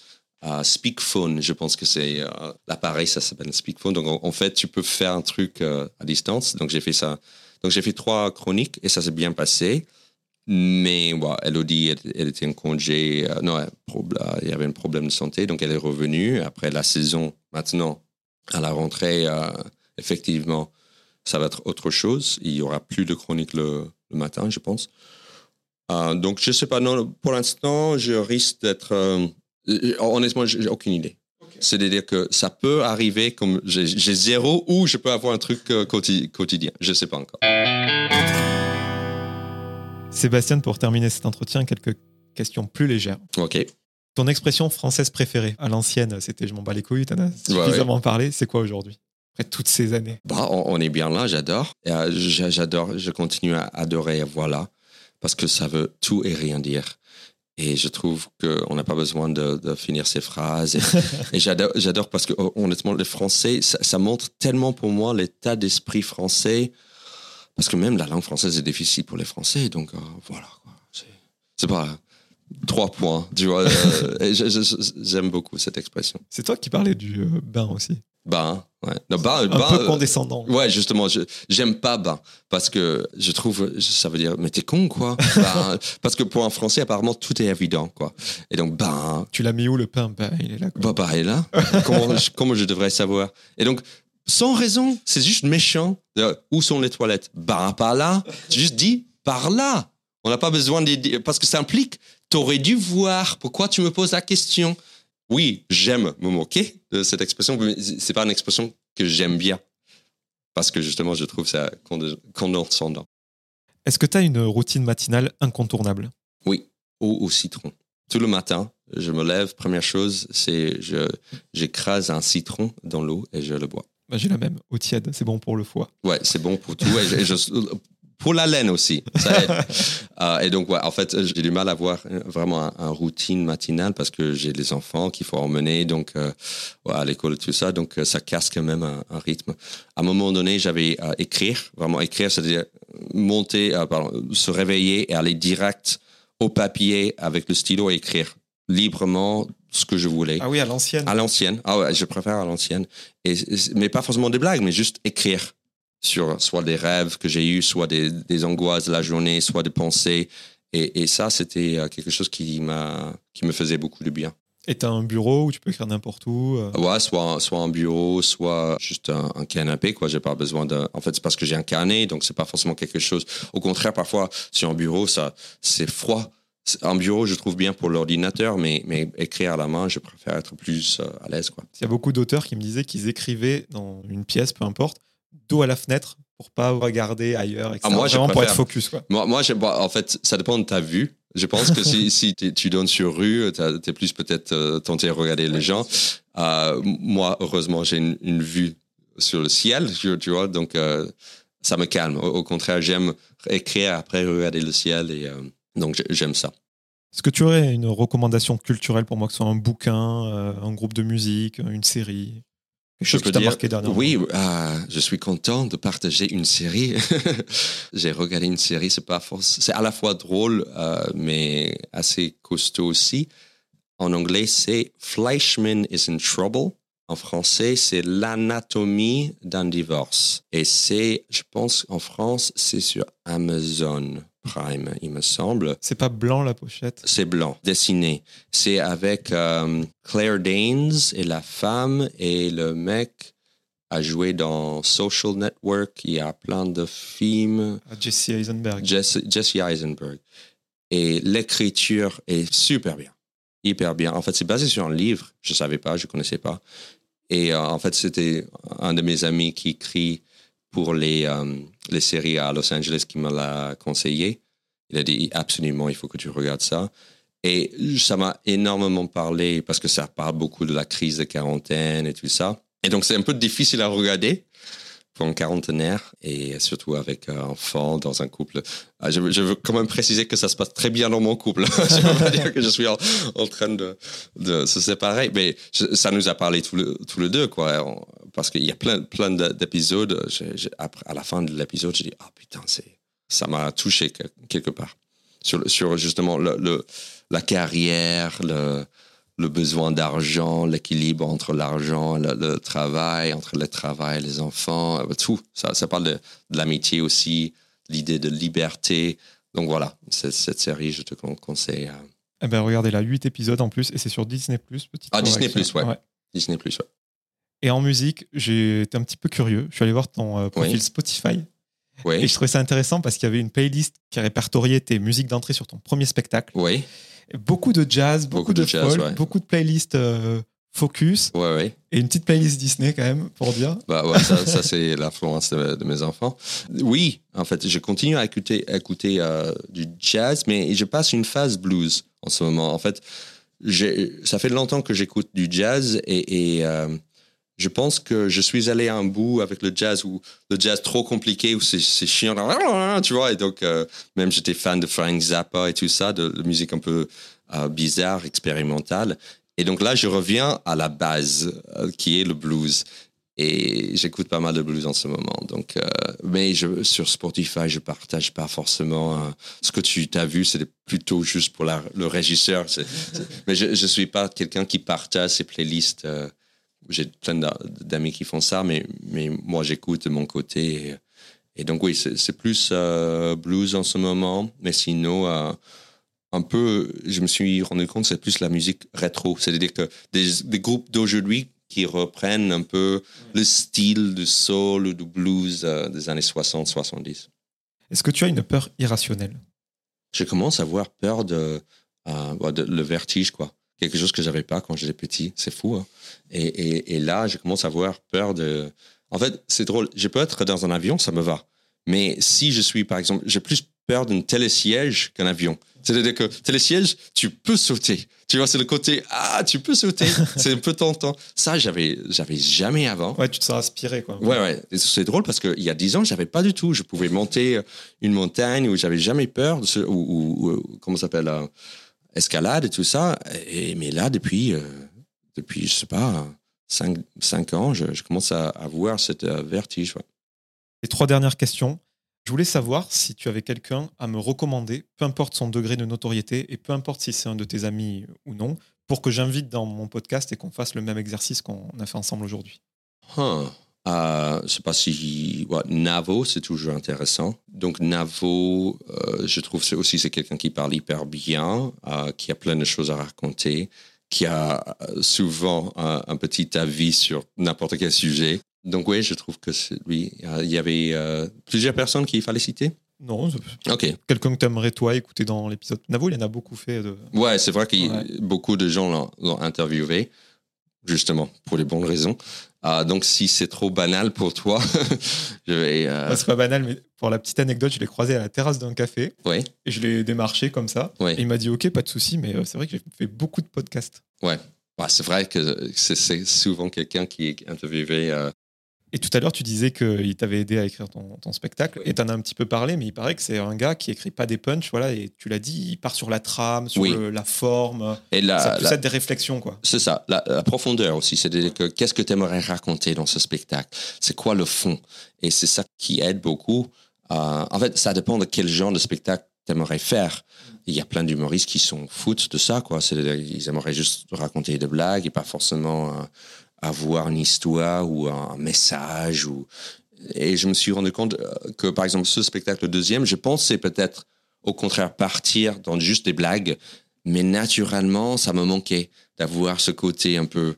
speakphone, je pense que c'est l'appareil, ça s'appelle speakphone. Donc en, en, fait, tu peux faire un truc à distance. Donc j'ai fait ça. Donc j'ai fait trois chroniques et ça s'est bien passé. Mais ouais, Elodie, elle, elle, était en congé. Euh, non, il y avait un problème de santé, donc elle est revenue. Après la saison, maintenant, à la rentrée, euh, effectivement, ça va être autre chose. Il y aura plus de chroniques le, matin, je pense. Euh, donc, je sais pas. Non, pour l'instant, je risque d'être. honnêtement, j'ai aucune idée. C'est-à-dire que ça peut arriver comme j'ai zéro ou je peux avoir un truc quotidien. Je ne sais pas encore. Sébastien, pour terminer cet entretien, quelques questions plus légères. Ok. Ton expression française préférée à l'ancienne, c'était je m'en bats les couilles, t'en as suffisamment parlé. C'est quoi aujourd'hui Après toutes ces années? Bah, on, est bien là, j'adore. Euh, j'adore, je continue à adorer voilà, parce que ça veut tout et rien dire. Et je trouve qu'on n'a pas besoin de, de finir ces phrases. Et, et j'adore, parce que hon- honnêtement, le français, ça, ça montre tellement pour moi l'état d'esprit français. Parce que même la langue française est difficile pour les Français. Donc euh, voilà. C'est, pas trois points. Tu vois, euh, j'aime beaucoup cette expression. C'est toi qui parlais du euh, bain aussi. Ben, ouais. Non, Un peu euh, condescendant. Ouais, justement, j'aime pas ben parce que je trouve ça veut dire mais t'es con quoi. Parce que pour un français apparemment tout est évident quoi. Et donc ben Tu l'as mis où le pain? Ben, il est là. quoi. bah bah est là. comment je devrais savoir? Et donc sans raison, c'est juste méchant. De, où sont les toilettes? Ben par là. Tu juste dis par là. On n'a pas besoin de dire- parce que ça implique. T'aurais dû voir. Pourquoi tu me poses la question Oui, j'aime me moquer de cette expression, mais c'est pas une expression que j'aime bien parce que justement, je trouve ça conde- condescendant. Est-ce que tu as une routine matinale incontournable? Oui, eau au citron. Tout le matin, je me lève. Première chose, c'est je j'écrase un citron dans l'eau et je le bois. Bah, J'ai la même, au tiède, c'est bon pour le foie. Ouais, c'est bon pour tout. Et je- je- pour la laine aussi. Euh, et donc, ouais, en fait, j'ai du mal à avoir vraiment un, un routine matinale parce que j'ai les enfants qu'il faut emmener donc euh, ouais, à l'école et tout ça. Donc, euh, ça casse quand même un, un rythme. À un moment donné, j'avais à écrire, vraiment écrire, c'est-à-dire monter, euh, pardon, se réveiller et aller direct au papier avec le stylo et écrire librement ce que je voulais. Ah oui, à l'ancienne. À l'ancienne. Ah ouais, je préfère à l'ancienne. Et, mais pas forcément des blagues, mais juste écrire sur soit des rêves que j'ai eus, soit des, des angoisses de la journée, soit des pensées. Et, et ça, c'était euh, quelque chose qui, m'a, qui me faisait beaucoup de bien. Et t'as un bureau où tu peux écrire n'importe où. euh? Ouais, soit, soit un bureau, soit juste un, un canapé, quoi. J'ai pas besoin de. En fait, c'est parce que j'ai un carnet, donc c'est pas forcément quelque chose. Au contraire, parfois, sur un bureau, ça, c'est froid. Un bureau, je trouve bien pour l'ordinateur, mais, mais écrire à la main, je préfère être plus euh, à l'aise, quoi. Il y a beaucoup d'auteurs qui me disaient qu'ils écrivaient dans une pièce, peu importe, dos à la fenêtre pour pas regarder ailleurs, etc. Ah, moi, je Vraiment pour être préfère. focus. Quoi. Moi, moi je- bah, en fait, ça dépend de ta vue. Je pense que si, si tu donnes sur rue, tu es plus peut-être euh, tenté à regarder les gens. Euh, moi, heureusement, j'ai une, une vue sur le ciel, tu, tu vois, donc euh, ça me calme. Au, au contraire, j'aime écrire après regarder le ciel et euh, donc j'ai- j'aime ça. Est-ce que tu aurais une recommandation culturelle pour moi, que ce soit un bouquin, euh, un groupe de musique, une série Quelque chose peux qui t'a marqué dernièrement? Oui, euh, je suis content de partager une série. J'ai regardé une série, c'est pas c'est à la fois drôle, euh, mais assez costaud aussi. En anglais, c'est Fleischman is in trouble. En français, c'est l'anatomie d'un divorce. Et c'est, je pense, en France, c'est sur Amazon Prime, il me semble. C'est pas blanc la pochette? C'est blanc, dessiné. C'est avec euh, Claire Danes et la femme et le mec a joué dans Social Network. Il y a plein de films. Jesse Eisenberg. Jesse, Jesse Eisenberg. Et l'écriture est super bien. Hyper bien. En fait, c'est basé sur un livre. Je ne savais pas, je ne connaissais pas. Et euh, en fait, c'était un de mes amis qui écrit pour les, euh, les séries à Los Angeles qui me l'a conseillé. Il a dit absolument, il faut que tu regardes ça. Et ça m'a énormément parlé parce que ça parle beaucoup de la crise de quarantaine et tout ça. Et donc, c'est un peu difficile à regarder pour un quarantenaire et surtout avec un enfant dans un couple. Ah, Je, veux- je veux quand même préciser que ça se passe très bien dans mon couple. je veux pas dire que je suis en, en train de, de se séparer, mais je- ça nous a parlé tous les, tous les deux, quoi. Parce qu'il y a plein, plein de- d'épisodes. À la fin de l'épisode, j'ai dit, ah putain, c'est, ça m'a touché que- quelque part. Sur, sur justement le, le- la carrière, le, le besoin d'argent, l'équilibre entre l'argent, le, le travail, entre le travail, les enfants, euh, tout. Ça, ça parle de, de l'amitié aussi, l'idée de liberté. Donc voilà, cette, cette série, je te con- conseille. à Eh ben, regardez là, 8 épisodes en plus, et c'est sur Disney+. Petite Ah, Disney+, correction. ouais. Disney+. Ouais. Et en musique, j'ai été un petit peu curieux. Je suis allé voir ton euh, profil Oui. Spotify. Oui, Et je trouvais ça intéressant parce qu'il y avait une playlist qui répertoriait tes musiques d'entrée sur ton premier spectacle. oui, beaucoup de jazz, beaucoup, Beaucoup de, de jazz, folk, ouais. beaucoup de playlists euh, focus ouais, ouais. et une petite playlist Disney quand même, pour dire. Bah ça, ça, c'est l'influence de, de mes enfants. Oui, en fait, je continue à écouter, à écouter euh, du jazz, mais je passe une phase blues en ce moment. En fait, ça fait longtemps que j'écoute du jazz et, et, euh, je pense que je suis allé à un bout avec le jazz ou le jazz trop compliqué ou c'est chiant, tu vois. Et donc, euh, même j'étais fan de Frank Zappa et tout ça, de, musique un peu euh, bizarre, expérimentale. Et donc là, je reviens à la base, euh, qui est le blues. Et j'écoute pas mal de blues en ce moment. Donc, mais je, sur Spotify, je partage pas forcément ce que tu as vu. C'est plutôt juste pour le régisseur. mais je, je suis pas quelqu'un qui partage ses playlists j'ai plein d'amis qui font ça, mais, mais moi j'écoute de mon côté. Et, donc oui, c'est plus euh, blues en ce moment, mais sinon, euh, un peu, je me suis rendu compte, c'est plus la musique rétro. C'est-à-dire que des, groupes d'aujourd'hui qui reprennent un peu le style du soul ou du blues euh, des années 60-70. Est-ce que tu as une peur irrationnelle? Je commence à avoir peur de, de le vertige, quoi quelque chose que j'avais pas quand j'étais petit. C'est fou. Hein. Et, et, et, là, je commence à avoir peur de. En fait, c'est drôle. Je peux être dans un avion, ça me va. Mais si je suis, par exemple, j'ai plus peur d'un télésiège qu'un avion. C'est-à-dire que télésiège, tu peux sauter. Tu vois, c'est le côté ah, tu peux sauter. c'est un peu tentant. Ça, j'avais, j'avais jamais avant. Ouais, tu te sens aspiré, quoi. Ouais, ouais. C'est drôle parce qu'il y a dix ans, j'avais pas du tout. Je pouvais monter une montagne où j'avais jamais peur de ce, ou, ou, comment ça s'appelle euh, escalade et tout ça. Et, mais là, depuis, euh, depuis, je sais pas, 5, cinq ans, je, commence à avoir cette euh, vertige. Les trois dernières questions. Je voulais savoir si tu avais quelqu'un à me recommander, peu importe son degré de notoriété et peu importe si c'est un de tes amis ou non, pour que j'invite dans mon podcast et qu'on fasse le même exercice qu'on a fait ensemble aujourd'hui. Euh, je ne sais pas si Navo c'est toujours intéressant. Donc Navo, euh, je trouve c'est aussi c'est quelqu'un qui parle hyper bien, euh, qui a plein de choses à raconter, qui a souvent un, petit avis sur n'importe quel sujet. Donc oui, je trouve que lui. Il y avait plusieurs personnes qu'il fallait citer? Non, ok. Quelqu'un que tu aimerais toi écouter dans l'épisode? Navo, il en a beaucoup fait. De... Ouais, c'est vrai que beaucoup de gens l'ont interviewé justement, pour les bonnes raisons. Ah, donc, si c'est trop banal pour toi, je vais. Euh... c'est pas banal, mais pour la petite anecdote, je l'ai croisé à la terrasse d'un café. Ouais. Et je l'ai démarché comme ça. Et il m'a dit Ok, pas de souci, mais euh, c'est vrai que j'ai fait beaucoup de podcasts. Ouais. c'est vrai que c'est souvent quelqu'un qui est interviewé euh, et tout à l'heure, tu disais qu'il t'avait aidé à écrire ton, spectacle, et tu en as un petit peu parlé, mais il paraît que c'est un gars qui écrit pas des punchs, voilà, et tu l'as dit, il part sur la trame, sur la forme. Et la, ça peut être des réflexions, quoi. C'est ça, la, profondeur aussi. C'est-à-dire que qu'est-ce que tu aimerais raconter dans ce spectacle? C'est quoi le fond? Et c'est ça qui aide beaucoup. en fait, ça dépend de quel genre de spectacle tu aimerais faire. Il y a plein d'humoristes qui sont foutent de ça, quoi. Ils aimeraient juste raconter des blagues et pas forcément avoir une histoire ou un message. Ou... Et je me suis rendu compte euh, que, par exemple, ce spectacle deuxième, je pensais peut-être au contraire partir dans juste des blagues, mais naturellement, ça me manquait d'avoir ce côté un peu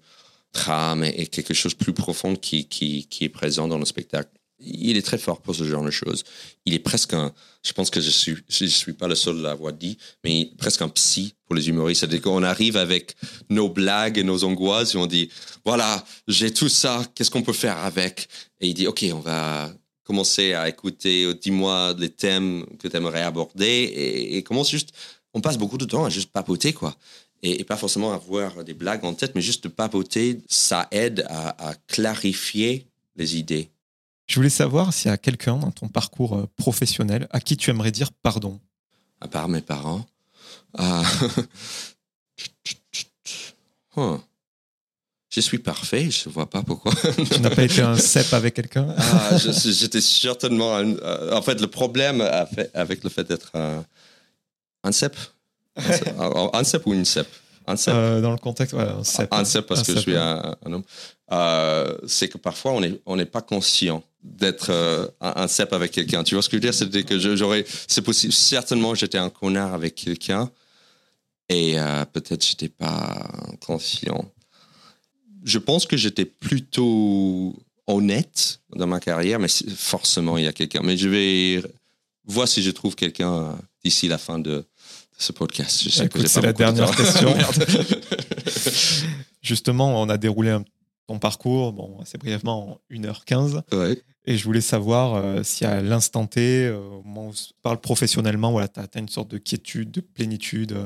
trame et quelque chose de plus profond qui, qui, qui est présent dans le spectacle il est très fort pour ce genre de choses. Il est presque un, je pense que je suis, je suis pas le seul à l'avoir dit, mais presque un psy pour les humoristes. C'est-à-dire qu'on arrive avec nos blagues et nos angoisses et on dit, voilà, j'ai tout ça, qu'est-ce qu'on peut faire avec? Et il dit, OK, on va commencer à écouter, dis-moi les thèmes que tu aimerais aborder et, commence juste, on passe beaucoup de temps à juste papoter, quoi. Et, pas forcément avoir des blagues en tête, mais juste de papoter, ça aide à clarifier les idées. Je voulais savoir s'il y a quelqu'un dans ton parcours euh, professionnel à qui tu aimerais dire pardon. À part mes parents. Ah. Oh. Je suis parfait, je ne vois pas pourquoi. tu n'as pas été un CEP avec quelqu'un? Ah, J'étais certainement. Euh, en fait, le problème avec le fait d'être un, un CEP, un, CEP ou une CEP? Euh, dans le contexte, un CEP. Un CEP parce que je suis un, homme. c'est que parfois, on n'est on pas conscient d'être euh, un, cep avec quelqu'un. Tu vois ce que je veux dire? C'était que j'aurais, c'est possible. Certainement, j'étais un connard avec quelqu'un et euh, peut-être j'étais pas confiant. Je pense que j'étais plutôt honnête dans ma carrière, mais forcément il y a quelqu'un. Mais je vais voir si je trouve quelqu'un euh, d'ici la fin de, ce podcast. c'est la dernière question. Justement, on a déroulé un ton parcours, bon, assez brièvement en 1h15. Et je voulais savoir euh, si à l'instant T, euh, au moment où on parle professionnellement, voilà, tu as, une sorte de quiétude, de plénitude.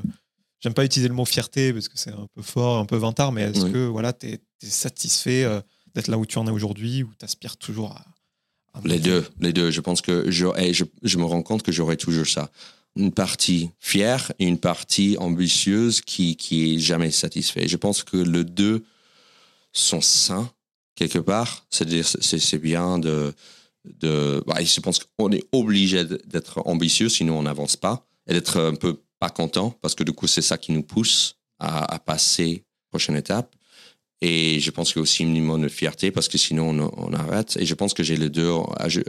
J'aime pas utiliser le mot fierté parce que c'est un peu fort, un peu vantard, mais est-ce que voilà, tu es, satisfait, euh, d'être là où tu en es aujourd'hui, ou tu aspires toujours à, à Les deux, les deux. Je pense que je, et je, je me rends compte que j'aurai toujours ça. Une partie fière et une partie ambitieuse qui, qui est jamais satisfaite. Je pense que les deux sont sains quelque part. C'est-à-dire, c'est bien de. de bah, je pense qu'on est obligé d'être ambitieux, sinon on n'avance pas. Et d'être un peu pas content, parce que du coup, c'est ça qui nous pousse à, à passer prochaine étape. Et je pense qu'il y a aussi un minimum de fierté parce que sinon on, on arrête. Et je pense que j'ai les deux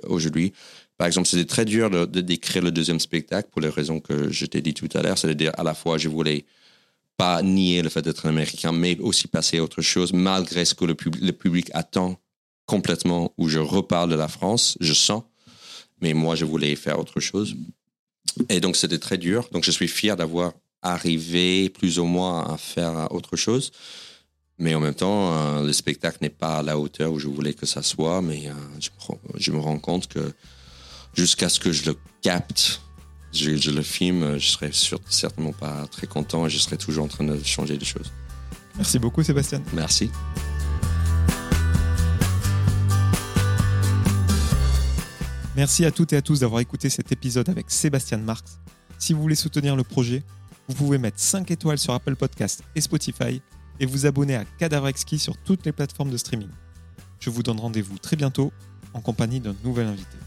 aujourd'hui. Par exemple, c'était très dur de, décrire le deuxième spectacle pour les raisons que je t'ai dit tout à l'heure. C'est-à-dire, à la fois, je voulais pas nier le fait d'être un Américain, mais aussi passer à autre chose, malgré ce que le, pub- le public attend complètement, où je reparle de la France, je sens. Mais moi, je voulais faire autre chose. Et donc, c'était très dur. Donc, je suis fier d'avoir arrivé plus ou moins à faire autre chose. Mais en même temps, euh, le spectacle n'est pas à la hauteur où je voulais que ça soit. Mais euh, je me rends compte que jusqu'à ce que je le capte, je, je le filme, je serai sûr- certainement pas très content et je serai toujours en train de changer des choses. Merci beaucoup, Sébastien. Merci. Merci à toutes et à tous d'avoir écouté cet épisode avec Sébastien Marx. Si vous voulez soutenir le projet, vous pouvez mettre 5 étoiles sur Apple Podcast et Spotify et vous abonner à Cadavre Exquis sur toutes les plateformes de streaming. Je vous donne rendez-vous très bientôt en compagnie d'un nouvel invité.